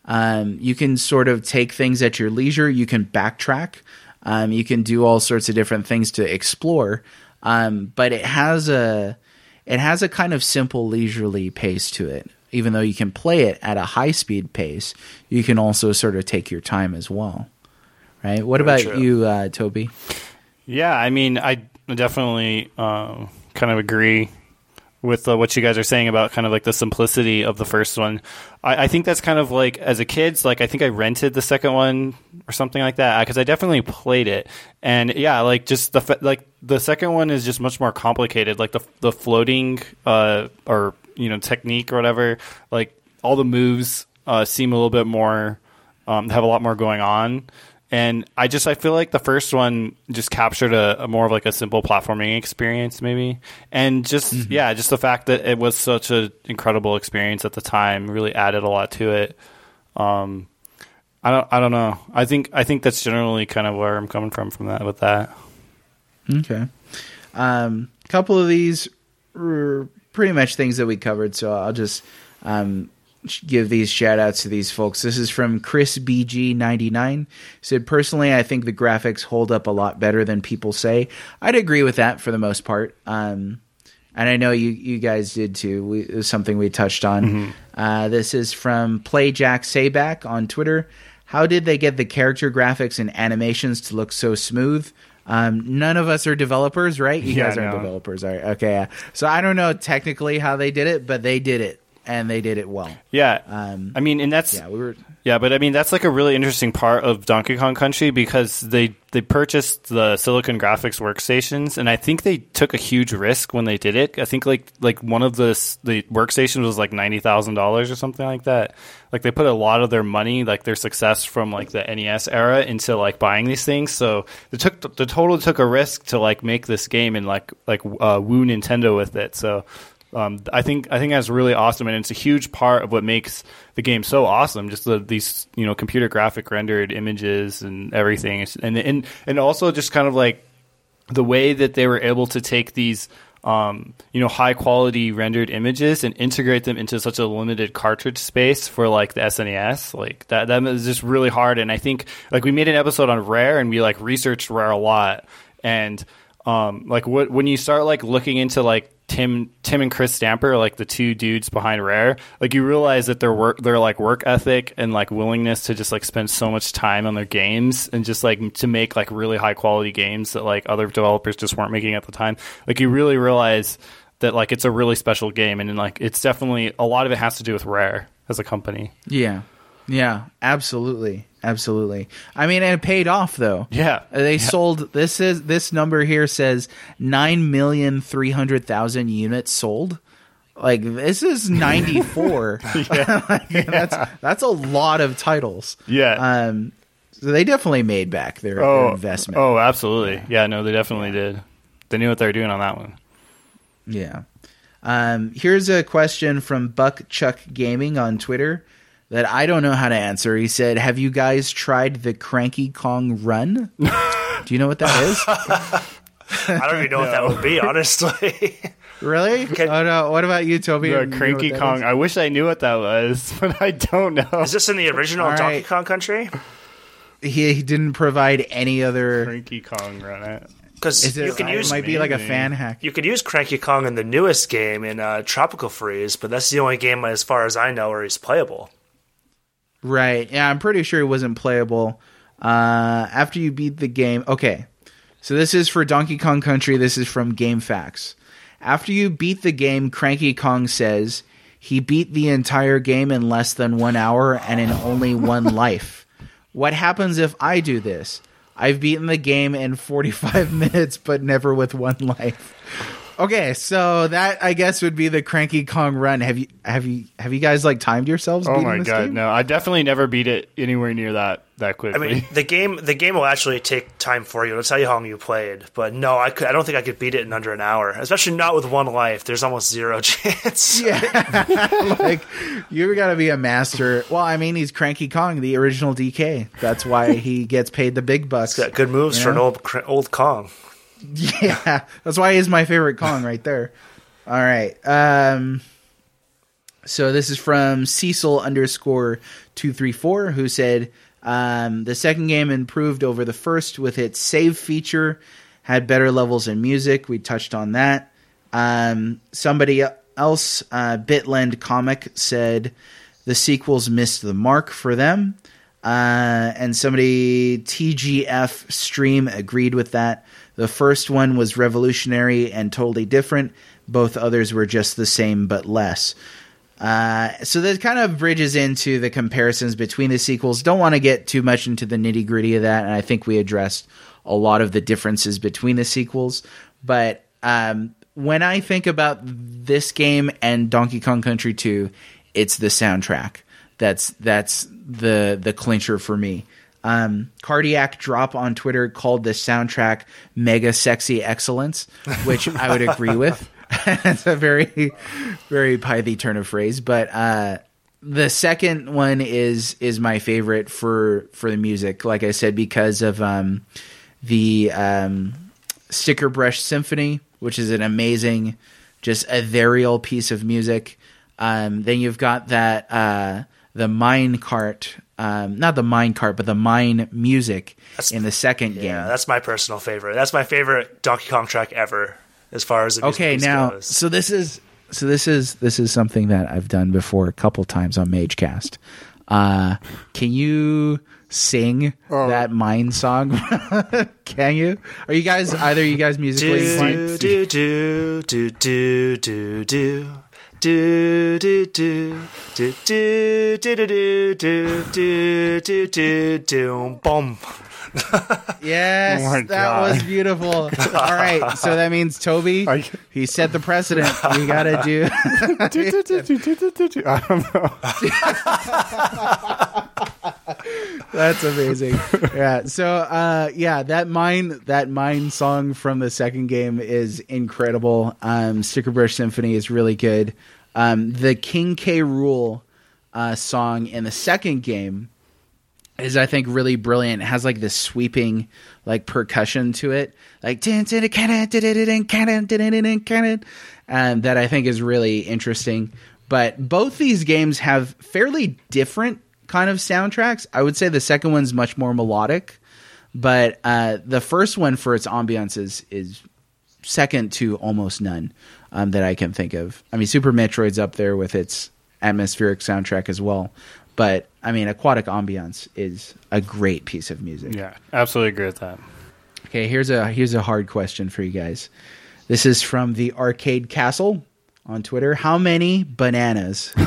Um, you can sort of take things at your leisure. You can backtrack. Um, you can do all sorts of different things to explore. Um, but it has a it has a kind of simple leisurely pace to it. Even though you can play it at a high speed pace, you can also sort of take your time as well. Right? What Very about true. you, uh, Toby? Yeah, I mean, I definitely um, kind of agree with uh, what you guys are saying about kind of like the simplicity of the first one. I, I think that's kind of like as a kid, like I think I rented the second one or something like that because I definitely played it, and yeah, like just the like the second one is just much more complicated. Like the the floating uh, or you know technique or whatever, like all the moves uh, seem a little bit more um, have a lot more going on. And I just I feel like the first one just captured a, a more of like a simple platforming experience maybe, and just yeah, just the fact that it was such an incredible experience at the time really added a lot to it. Um, I don't I don't know. I think I think that's generally kind of where I'm coming from from that with that. Okay. Um, a couple of these were pretty much things that we covered, so I'll just um, give these shout outs to these folks. This is from Chris BG99. Said, personally, I think the graphics hold up a lot better than people say. I'd agree with that for the most part. Um, and I know you, you guys did too. We, it was something we touched on. Uh, this is from Play Jack Sayback on Twitter. How did they get the character graphics and animations to look so smooth? Um, none of us are developers, right? You Yeah, guys aren't no. developers, all right? Okay, yeah. So I don't know technically how they did it, but they did it, and they did it well. Yeah, Um, I mean, and that's Yeah, we were. Yeah, but I mean that's like a really interesting part of Donkey Kong Country because they they purchased the Silicon Graphics workstations, and I think they took a huge risk when they did it. I think like like one of the the workstations was like ninety thousand dollars or something like that. Like they put a lot of their money, like their success from like the NES era, into like buying these things. So they took the total took a risk to like make this game and like like uh, woo Nintendo with it. So um, I think I think that's really awesome, and it's a huge part of what makes the game so awesome. Just the, these you know computer graphic rendered images and everything, and and and also just kind of like the way that they were able to take these um, you know high quality rendered images and integrate them into such a limited cartridge space for like the SNES like that that was just really hard and I think like we made an episode on Rare and we like researched Rare a lot and um, like what when you start like looking into like Tim Tim and Chris Stamper, like the two dudes behind Rare, like you realize that their work their like work ethic and like willingness to just like spend so much time on their games and just like to make like really high quality games that like other developers just weren't making at the time. Like you really realize that like it's a really special game and like it's definitely a lot of it has to do with Rare as a company. Yeah, yeah, absolutely, absolutely. I mean, and it paid off though. Yeah. Uh, They sold this is this number here says nine million three hundred thousand units sold. Like this is <laughs> ninety four. <laughs> <laughs> Yeah, that's that's a lot of titles. Yeah. Um. So they definitely made back their, their Oh, investment. Oh, absolutely. Yeah, no, they definitely did. They knew what they were doing on that one. Yeah. Um, here's a question from Buck Chuck Gaming on Twitter that I don't know how to answer. He said, "Have you guys tried the Cranky Kong Run? Do you know what that is? <laughs> I don't even know what that would be, honestly. really? Can- oh no. What about you, Toby? The You Cranky Kong. is? I wish I knew what that was, <laughs> but I don't know. Is this in the original All right. Donkey Kong country? He, he didn't provide any other. Cranky Kong run it. Because you can use it use might be like a fan hack. you could use Cranky Kong in the newest game in uh, Tropical Freeze, but that's the only game, as far as I know, where he's playable. Right. Yeah, I'm pretty sure it wasn't playable. Uh, after you beat the game. Okay. So this is for Donkey Kong Country. This is from Game Facts. After you beat the game, Cranky Kong says he beat the entire game in less than one hour and in only one <laughs> life. What happens if I do this? I've beaten the game in 45 <laughs> minutes, but never with one life. Okay, so that I guess would be the Cranky Kong run. Have you have you have you guys like timed yourselves? Oh my this god, game? no! I definitely never beat it anywhere near that that quickly. I mean, the game the game will actually take time for you. It'll tell you how long you played, but no, I could. I don't think I could beat it in under an hour, especially not with one life. There's almost zero <laughs> chance. Yeah, <laughs> like you got to be a master. Well, I mean, he's Cranky Kong, the original DK. That's why he gets paid the big bucks. Got good moves You for an old old Kong. Yeah, that's why he's my favorite Kong right there. All right. Um, so this is from Cecil underscore two three four who said um, the second game improved over the first with its save feature, had better levels in music. We touched on that. Um, somebody else, uh, Bitland Comic, said the sequels missed the mark for them. Uh, and somebody TGF Stream agreed with that. The first one was revolutionary and totally different. Both others were just the same but less. Uh, so that kind of bridges into the comparisons between the sequels. Don't want to get too much into the nitty gritty of that, and I think we addressed a lot of the differences between the sequels. But um, when I think about this game and Donkey Kong Country 2, it's the soundtrack that's that's the the clincher for me. Um, Cardiac Drop on Twitter called the soundtrack "mega sexy excellence," which I would agree <laughs> with. <laughs> it's a very very pithy turn of phrase, but uh, the second one is is my favorite for for the music. Like I said, because of um, the um, Sticker Brush Symphony, which is an amazing, just ethereal piece of music. Um, then you've got that uh, the mine cart, um, not the mine cart, but the mine music in the second game. Yeah, that's my personal favorite. That's my favorite Donkey Kong track ever, as far as the music okay now goes. so this is so this is this is something that i've done before a couple times on magecast uh can you sing Oh. that mine song <laughs> can you are you guys either you guys musically do do do do do do do. Do do do do do do do do do do do do boom. <laughs> yes Oh that God. was beautiful all right so that means toby <laughs> you- he set the precedent you gotta do I don't know. That's amazing. yeah. So uh yeah, that mine that mine song from the second game is incredible. Um Sticker Brush Symphony is really good. Um the King K. Rool uh song in the second game is I think really brilliant. It has like this sweeping like percussion to it. Like and that I think is really interesting. But both these games have fairly different kind of soundtracks. I would say the second one's much more melodic, but uh, the first one for its ambiance is, is second to almost none um, that I can think of. I mean, Super Metroid's up there with its atmospheric soundtrack as well. But I mean, Aquatic Ambience is a great piece of music. Yeah, absolutely agree with that. Okay, here's a here's a hard question for you guys. This is from the Arcade Castle on Twitter. How many bananas? <laughs>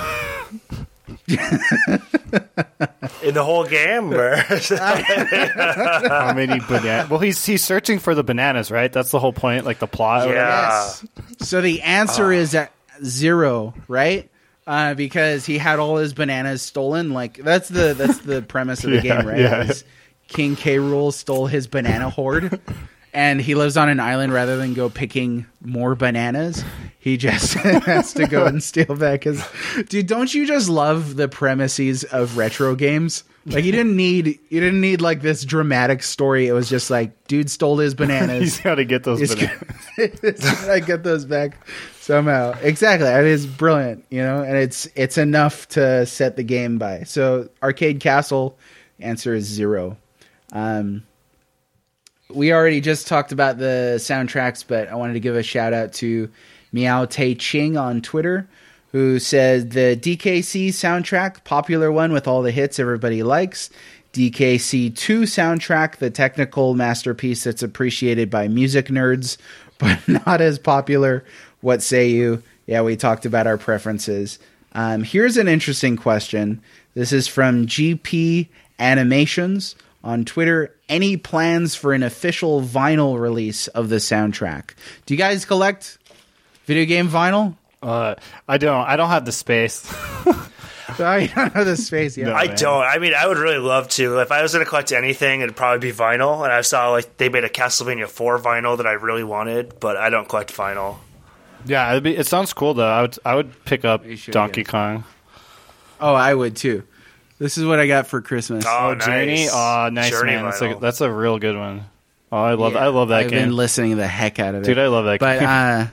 In the whole game, or How many banana? Well, he's he's searching for the bananas, right? That's the whole point, like the plot. yeah. Yes. So the answer is at zero, right? Uh, because he had all his bananas stolen. Like that's the that's the <laughs> premise of the Yeah, game, right? yeah. King K. Rool stole his banana hoard, and he lives on an island rather than go picking more bananas. He just <laughs> has to go and steal back his. Dude, don't you just love the premises of retro games? Like you didn't need you didn't need like this dramatic story. It was just like dude stole his <laughs> bananas. He's got to get those. He's bananas. gonna- I get those back somehow. Exactly. It is brilliant, you know, and it's it's enough to set the game by. So Arcade Castle answer is zero. Um we already just talked about the soundtracks, but I wanted to give a shout out to miao Tay Ching on Twitter, who said the DKC soundtrack, popular one with all the hits everybody likes. DKC 2 soundtrack, the technical masterpiece that's appreciated by music nerds, <laughs> but not as popular. What say you? Yeah, we talked about our preferences. Um, here's an interesting question. This is from GP Animations on Twitter. Any plans for an official vinyl release of the soundtrack? Do you guys collect video game vinyl? Uh, I don't. I don't have the space. <laughs> I don't have the space yet. No. I man. don't. I mean, I would really love to. If I was going to collect anything, it'd probably be vinyl. And I saw like they made a Castlevania 4 vinyl that I really wanted, but I don't collect vinyl. Yeah, it'd be, it sounds cool though. I would. I would pick up You should, Donkey yeah. Kong. Oh, I would too. This is what I got for Christmas. Oh, Oh, Journey. nice. Oh, nice Journey man. That's a, that's a real good one. Oh, I love. Yeah, I love that I've game, been listening the heck out of it, dude. I love that But game. uh,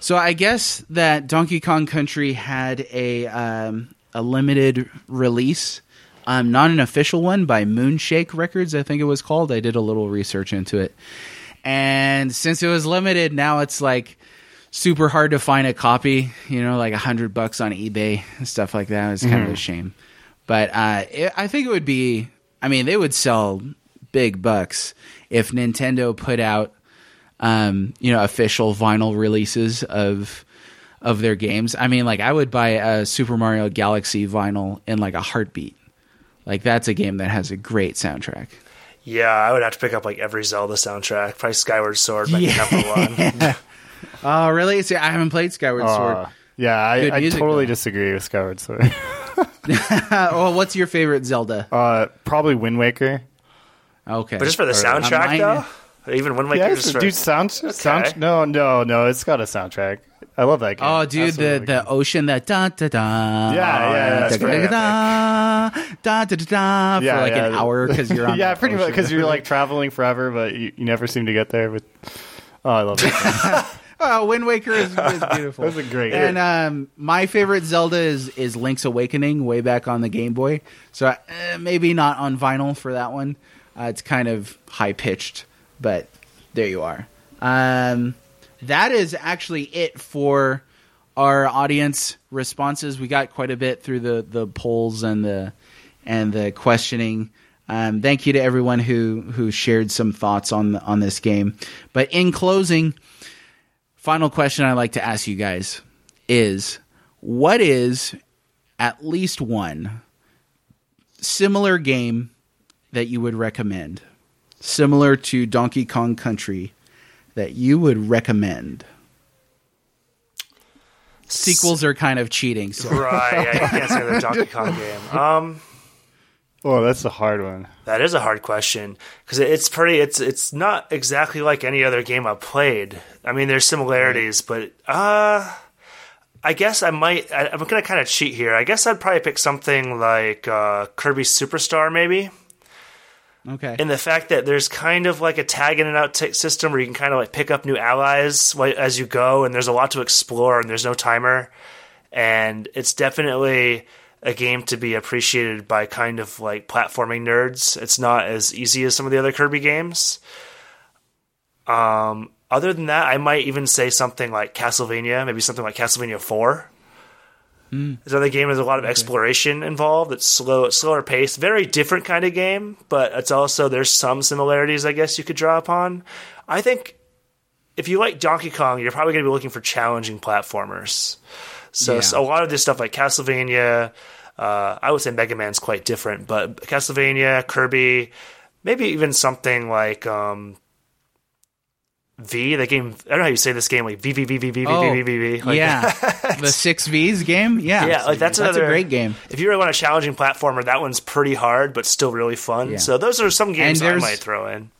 so I guess that Donkey Kong Country had a um, a limited release, um, not an official one by Moonshake Records. I think it was called. I did a little research into it, and since it was limited, now it's like super hard to find a copy. You know, like a hundred bucks on eBay and stuff like that. It's kind of a shame, but uh, it, I think it would be. I mean, they would sell big bucks if Nintendo put out, um, you know, official vinyl releases of of their games. I mean, like I would buy a Super Mario Galaxy vinyl in like a heartbeat. Like that's a game that has a great soundtrack. Yeah, I would have to pick up like every Zelda soundtrack. Probably Skyward Sword, be <laughs> Yeah. number one. <laughs> <laughs> Oh, really? See, I haven't played Skyward Sword. Uh, yeah, I, I music, totally though. disagree with Skyward Sword. <laughs> <laughs> Well, what's your favorite Zelda? uh, probably Wind Waker. Okay, But just for the Uh, soundtrack, mine- though? Even Wind Waker? Yes, just for, dude. Sound, sound. No, no, no. It's got a soundtrack. I love that game. Oh, dude, the, Absolutely. the ocean that da da da. Yeah, yeah, that's da, pretty da, da, da, da, da, Yeah, for like an yeah. hour because you're on. yeah, the pretty much ocean. because you're like traveling forever, but you, you never seem to get there. But oh, I love it. Oh, Wind Waker is, is <laughs> beautiful. That's a great And um, my favorite Zelda is is Link's Awakening, way back on the Game Boy. So uh, maybe not on vinyl for that one. Uh, it's kind of high pitched, but there you are. Um, that is actually it for our audience responses. We got quite a bit through the the polls and the and the questioning. Um, thank you to everyone who who shared some thoughts on on this game. But in closing, final question I like to ask you guys is what is at least one similar game that you would recommend similar to Donkey Kong Country that you would recommend sequels are kind of cheating so Right, yeah, you can't say the Donkey Kong game. Um, oh, that's a hard one. that is a hard question because it's pretty. It's it's not exactly like any other game I've played. I mean, there's similarities, but uh, I guess I might. I, I'm gonna kind of cheat here. I guess I'd probably pick something like uh, Kirby Superstar, maybe. okay in the fact that there's kind of like a tag in and out t- system where you can kind of like pick up new allies as you go, and there's a lot to explore, and there's no timer, and it's definitely a game to be appreciated by kind of like platforming nerds. It's not as easy as some of the other Kirby games. Um, other than that, I might even say something like Castlevania, maybe something like Castlevania Four. It's another game with a lot of exploration involved. It's slow, it's slower pace, very different kind of game, but it's also there's some similarities I guess you could draw upon. I think if you like Donkey Kong, you're probably going to be looking for challenging platformers. So, Yeah. so a lot of this stuff like Castlevania, uh, I would say Mega Man's quite different, but Castlevania, Kirby, maybe even something like um, V. The game. I don't know how you say this game. Like V V V V V V Oh, V V V. Like, <laughs> yeah, the six V's game. Yeah, Yeah, like that's, that's another a great game. If you really want a challenging platformer, that one's pretty hard, but still really fun. Yeah. So those are some games I might throw in.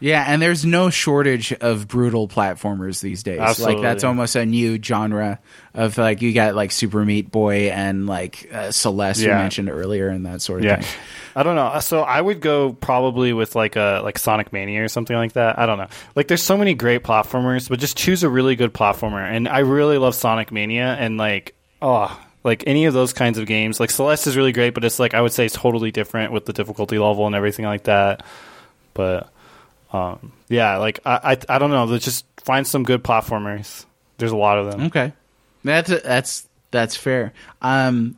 Yeah, and there's no shortage of brutal platformers these days. Absolutely. Like that's almost a new genre of like you got like Super Meat Boy and like uh, Celeste you mentioned earlier and that sort of Yeah. thing. I don't know. So I would go probably with like a like Sonic Mania or something like that. I don't know. Like there's so many great platformers, but just choose a really good platformer. And I really love Sonic Mania and like oh like any of those kinds of games. Like Celeste is really great, but it's like I would say it's totally different with the difficulty level and everything like that. But um, yeah, like I, I I don't know. Let's just find some good platformers. There's a lot of them. Okay, that's that's that's fair. Um,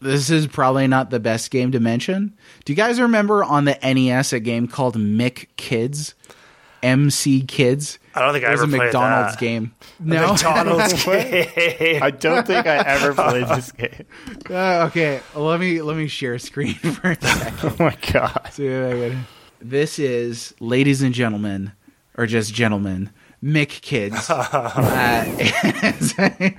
this is probably not the best game to mention. Do you guys remember on the NES a game called Mick Kids? MC Kids. I don't think I ever played it was a played McDonald's that. game. No. McDonald's <laughs> game. I don't think I ever played this game. <laughs> Uh, okay, let me let me share a screen <laughs> for a second. Oh my god. See if I can- This is, ladies and gentlemen, or just gentlemen, Mick Kids. <laughs> uh, <laughs>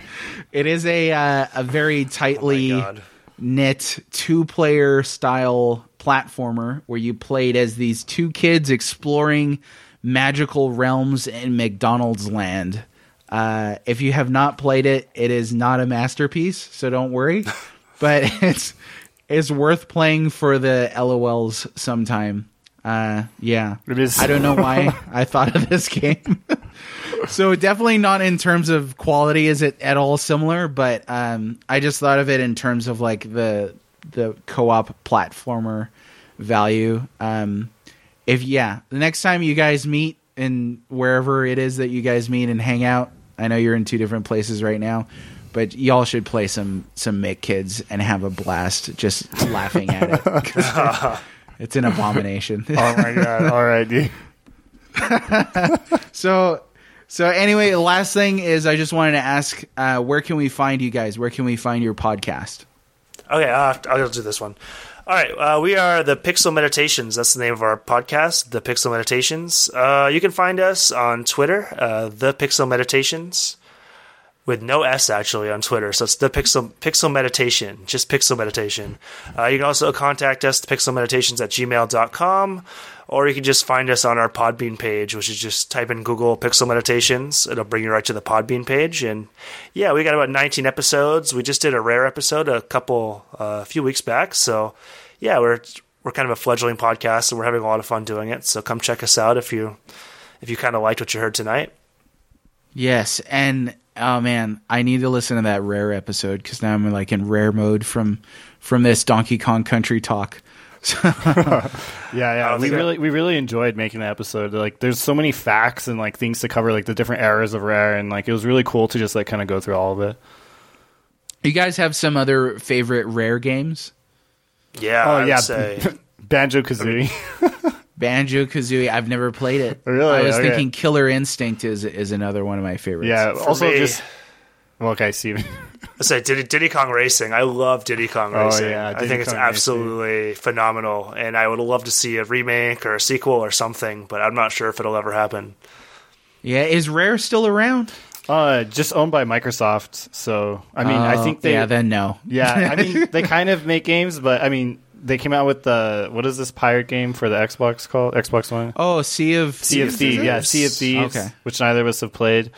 it is a uh, a very tightly God. knit two player style platformer where you played as these two kids exploring magical realms in McDonald's land. Uh, if you have not played it, it is not a masterpiece, so don't worry. <laughs> but it's it's worth playing for the LOLs sometime. Uh, yeah, It is- I don't know why <laughs> I thought of this game. <laughs> so definitely not in terms of quality is it at all similar, but um, I just thought of it in terms of like the the co-op platformer value. Um, if yeah, the next time you guys meet in wherever it is that you guys meet and hang out, I know you're in two different places right now, but y'all should play some some Mick Kids and have a blast just laughing at it. <laughs> 'Cause it's an abomination. <laughs> Oh my god. All right, dude. <laughs> So, so anyway, last thing is I just wanted to ask, uh, where can we find you guys? Where can we find your podcast? Okay, uh, I'll do this one. All right, uh, we are the Pixel Meditations. That's the name of our podcast, the Pixel Meditations. Uh, you can find us on Twitter, uh, the Pixel Meditations, with no S actually on Twitter. So it's the Pixel Pixel Meditation, just Pixel Meditation. Uh, you can also contact us, pixelmeditations at gmail.com, or you can just find us on our Podbean page, which is just type in Google Pixel Meditations. It'll bring you right to the Podbean page. And yeah, we got about 19 episodes. We just did a rare episode a couple, uh, a few weeks back. So yeah, we're we're kind of a fledgling podcast, and we're having a lot of fun doing it. So come check us out if you if you kind of liked what you heard tonight. Yes, and oh man, I need to listen to that rare episode because now I'm like in rare mode from from this Donkey Kong Country talk. <laughs> Yeah, yeah. We really, we really enjoyed making the episode. Like, there's so many facts and like things to cover, like the different eras of Rare, and like it was really cool to just like kind of go through all of it. You guys have some other favorite rare games? Yeah, Oh I yeah, say <laughs> Banjo Kazooie. Banjo Kazooie. I've never played it. Really? I was Okay. thinking Killer Instinct is is another one of my favorites. yeah. For Also, me- just well, okay, Steven. I say Diddy, Diddy Kong Racing. I love Diddy Kong Oh, Racing. yeah, I Diddy think it's Kong Racing. absolutely phenomenal, and I would love to see a remake or a sequel or something, but I'm not sure if it'll ever happen. yeah. Is Rare still around? uh, just owned by Microsoft. So I mean, I Oh, think they. yeah. Then no. yeah, I mean, <laughs> they kind of make games, but I mean, they came out with the what is this pirate game for the Xbox called Xbox One? Oh, Sea of Sea of Thieves, yeah, Sea of Thieves, Okay. which neither of us have played.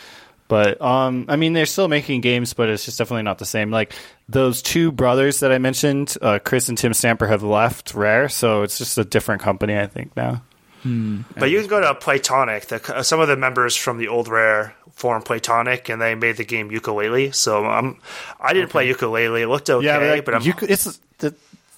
But um, I mean, they're still making games, but it's just definitely not the same. Like those two brothers that I mentioned, uh, Chris and Tim Stamper, have left Rare, so it's just a different company, I think now. But you can go to Playtonic. The, uh, some of the members from the old Rare formed Playtonic, and they made the game Yooka-Laylee. So I'm, I didn't play Yooka-Laylee. It looked okay, Yeah, but, like, but I'm, you, could- it's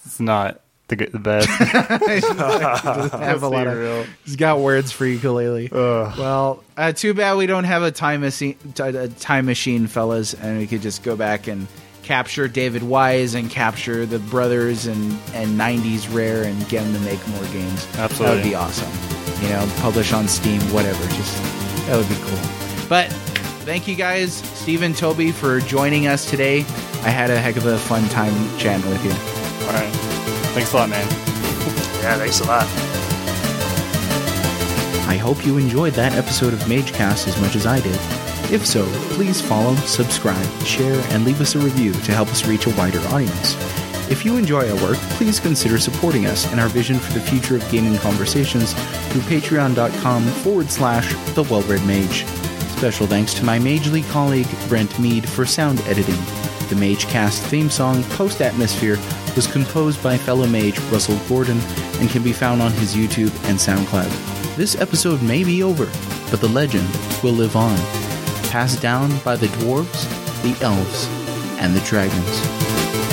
it's not the good- the best. have a lot of. real. He's got words for ukulele. Well, uh, too bad we don't have a time machine, a time machine, fellas, and we could just go back and capture David Wise and capture the brothers and and '90s Rare and get them to make more games. Absolutely, that would be awesome. You know, publish on Steam, whatever. Just that would be cool. But thank you guys, Steve and Toby, for joining us today. I had a heck of a fun time chatting with you. All right, thanks a lot, man. yeah, thanks a lot. I hope you enjoyed that episode of MageCast as much as I did. If so, please follow, subscribe, share, and leave us a review to help us reach a wider audience. If you enjoy our work, please consider supporting us and our vision for the future of gaming conversations through patreon.com forward slash the well-red mage. Special thanks to my Magely colleague Brent Mead for sound editing. The MageCast theme song, Post Atmosphere, was composed by fellow mage Russell Gordon and can be found on his YouTube and SoundCloud. This episode may be over, but the legend will live on, passed down by the dwarves, the elves, and the dragons.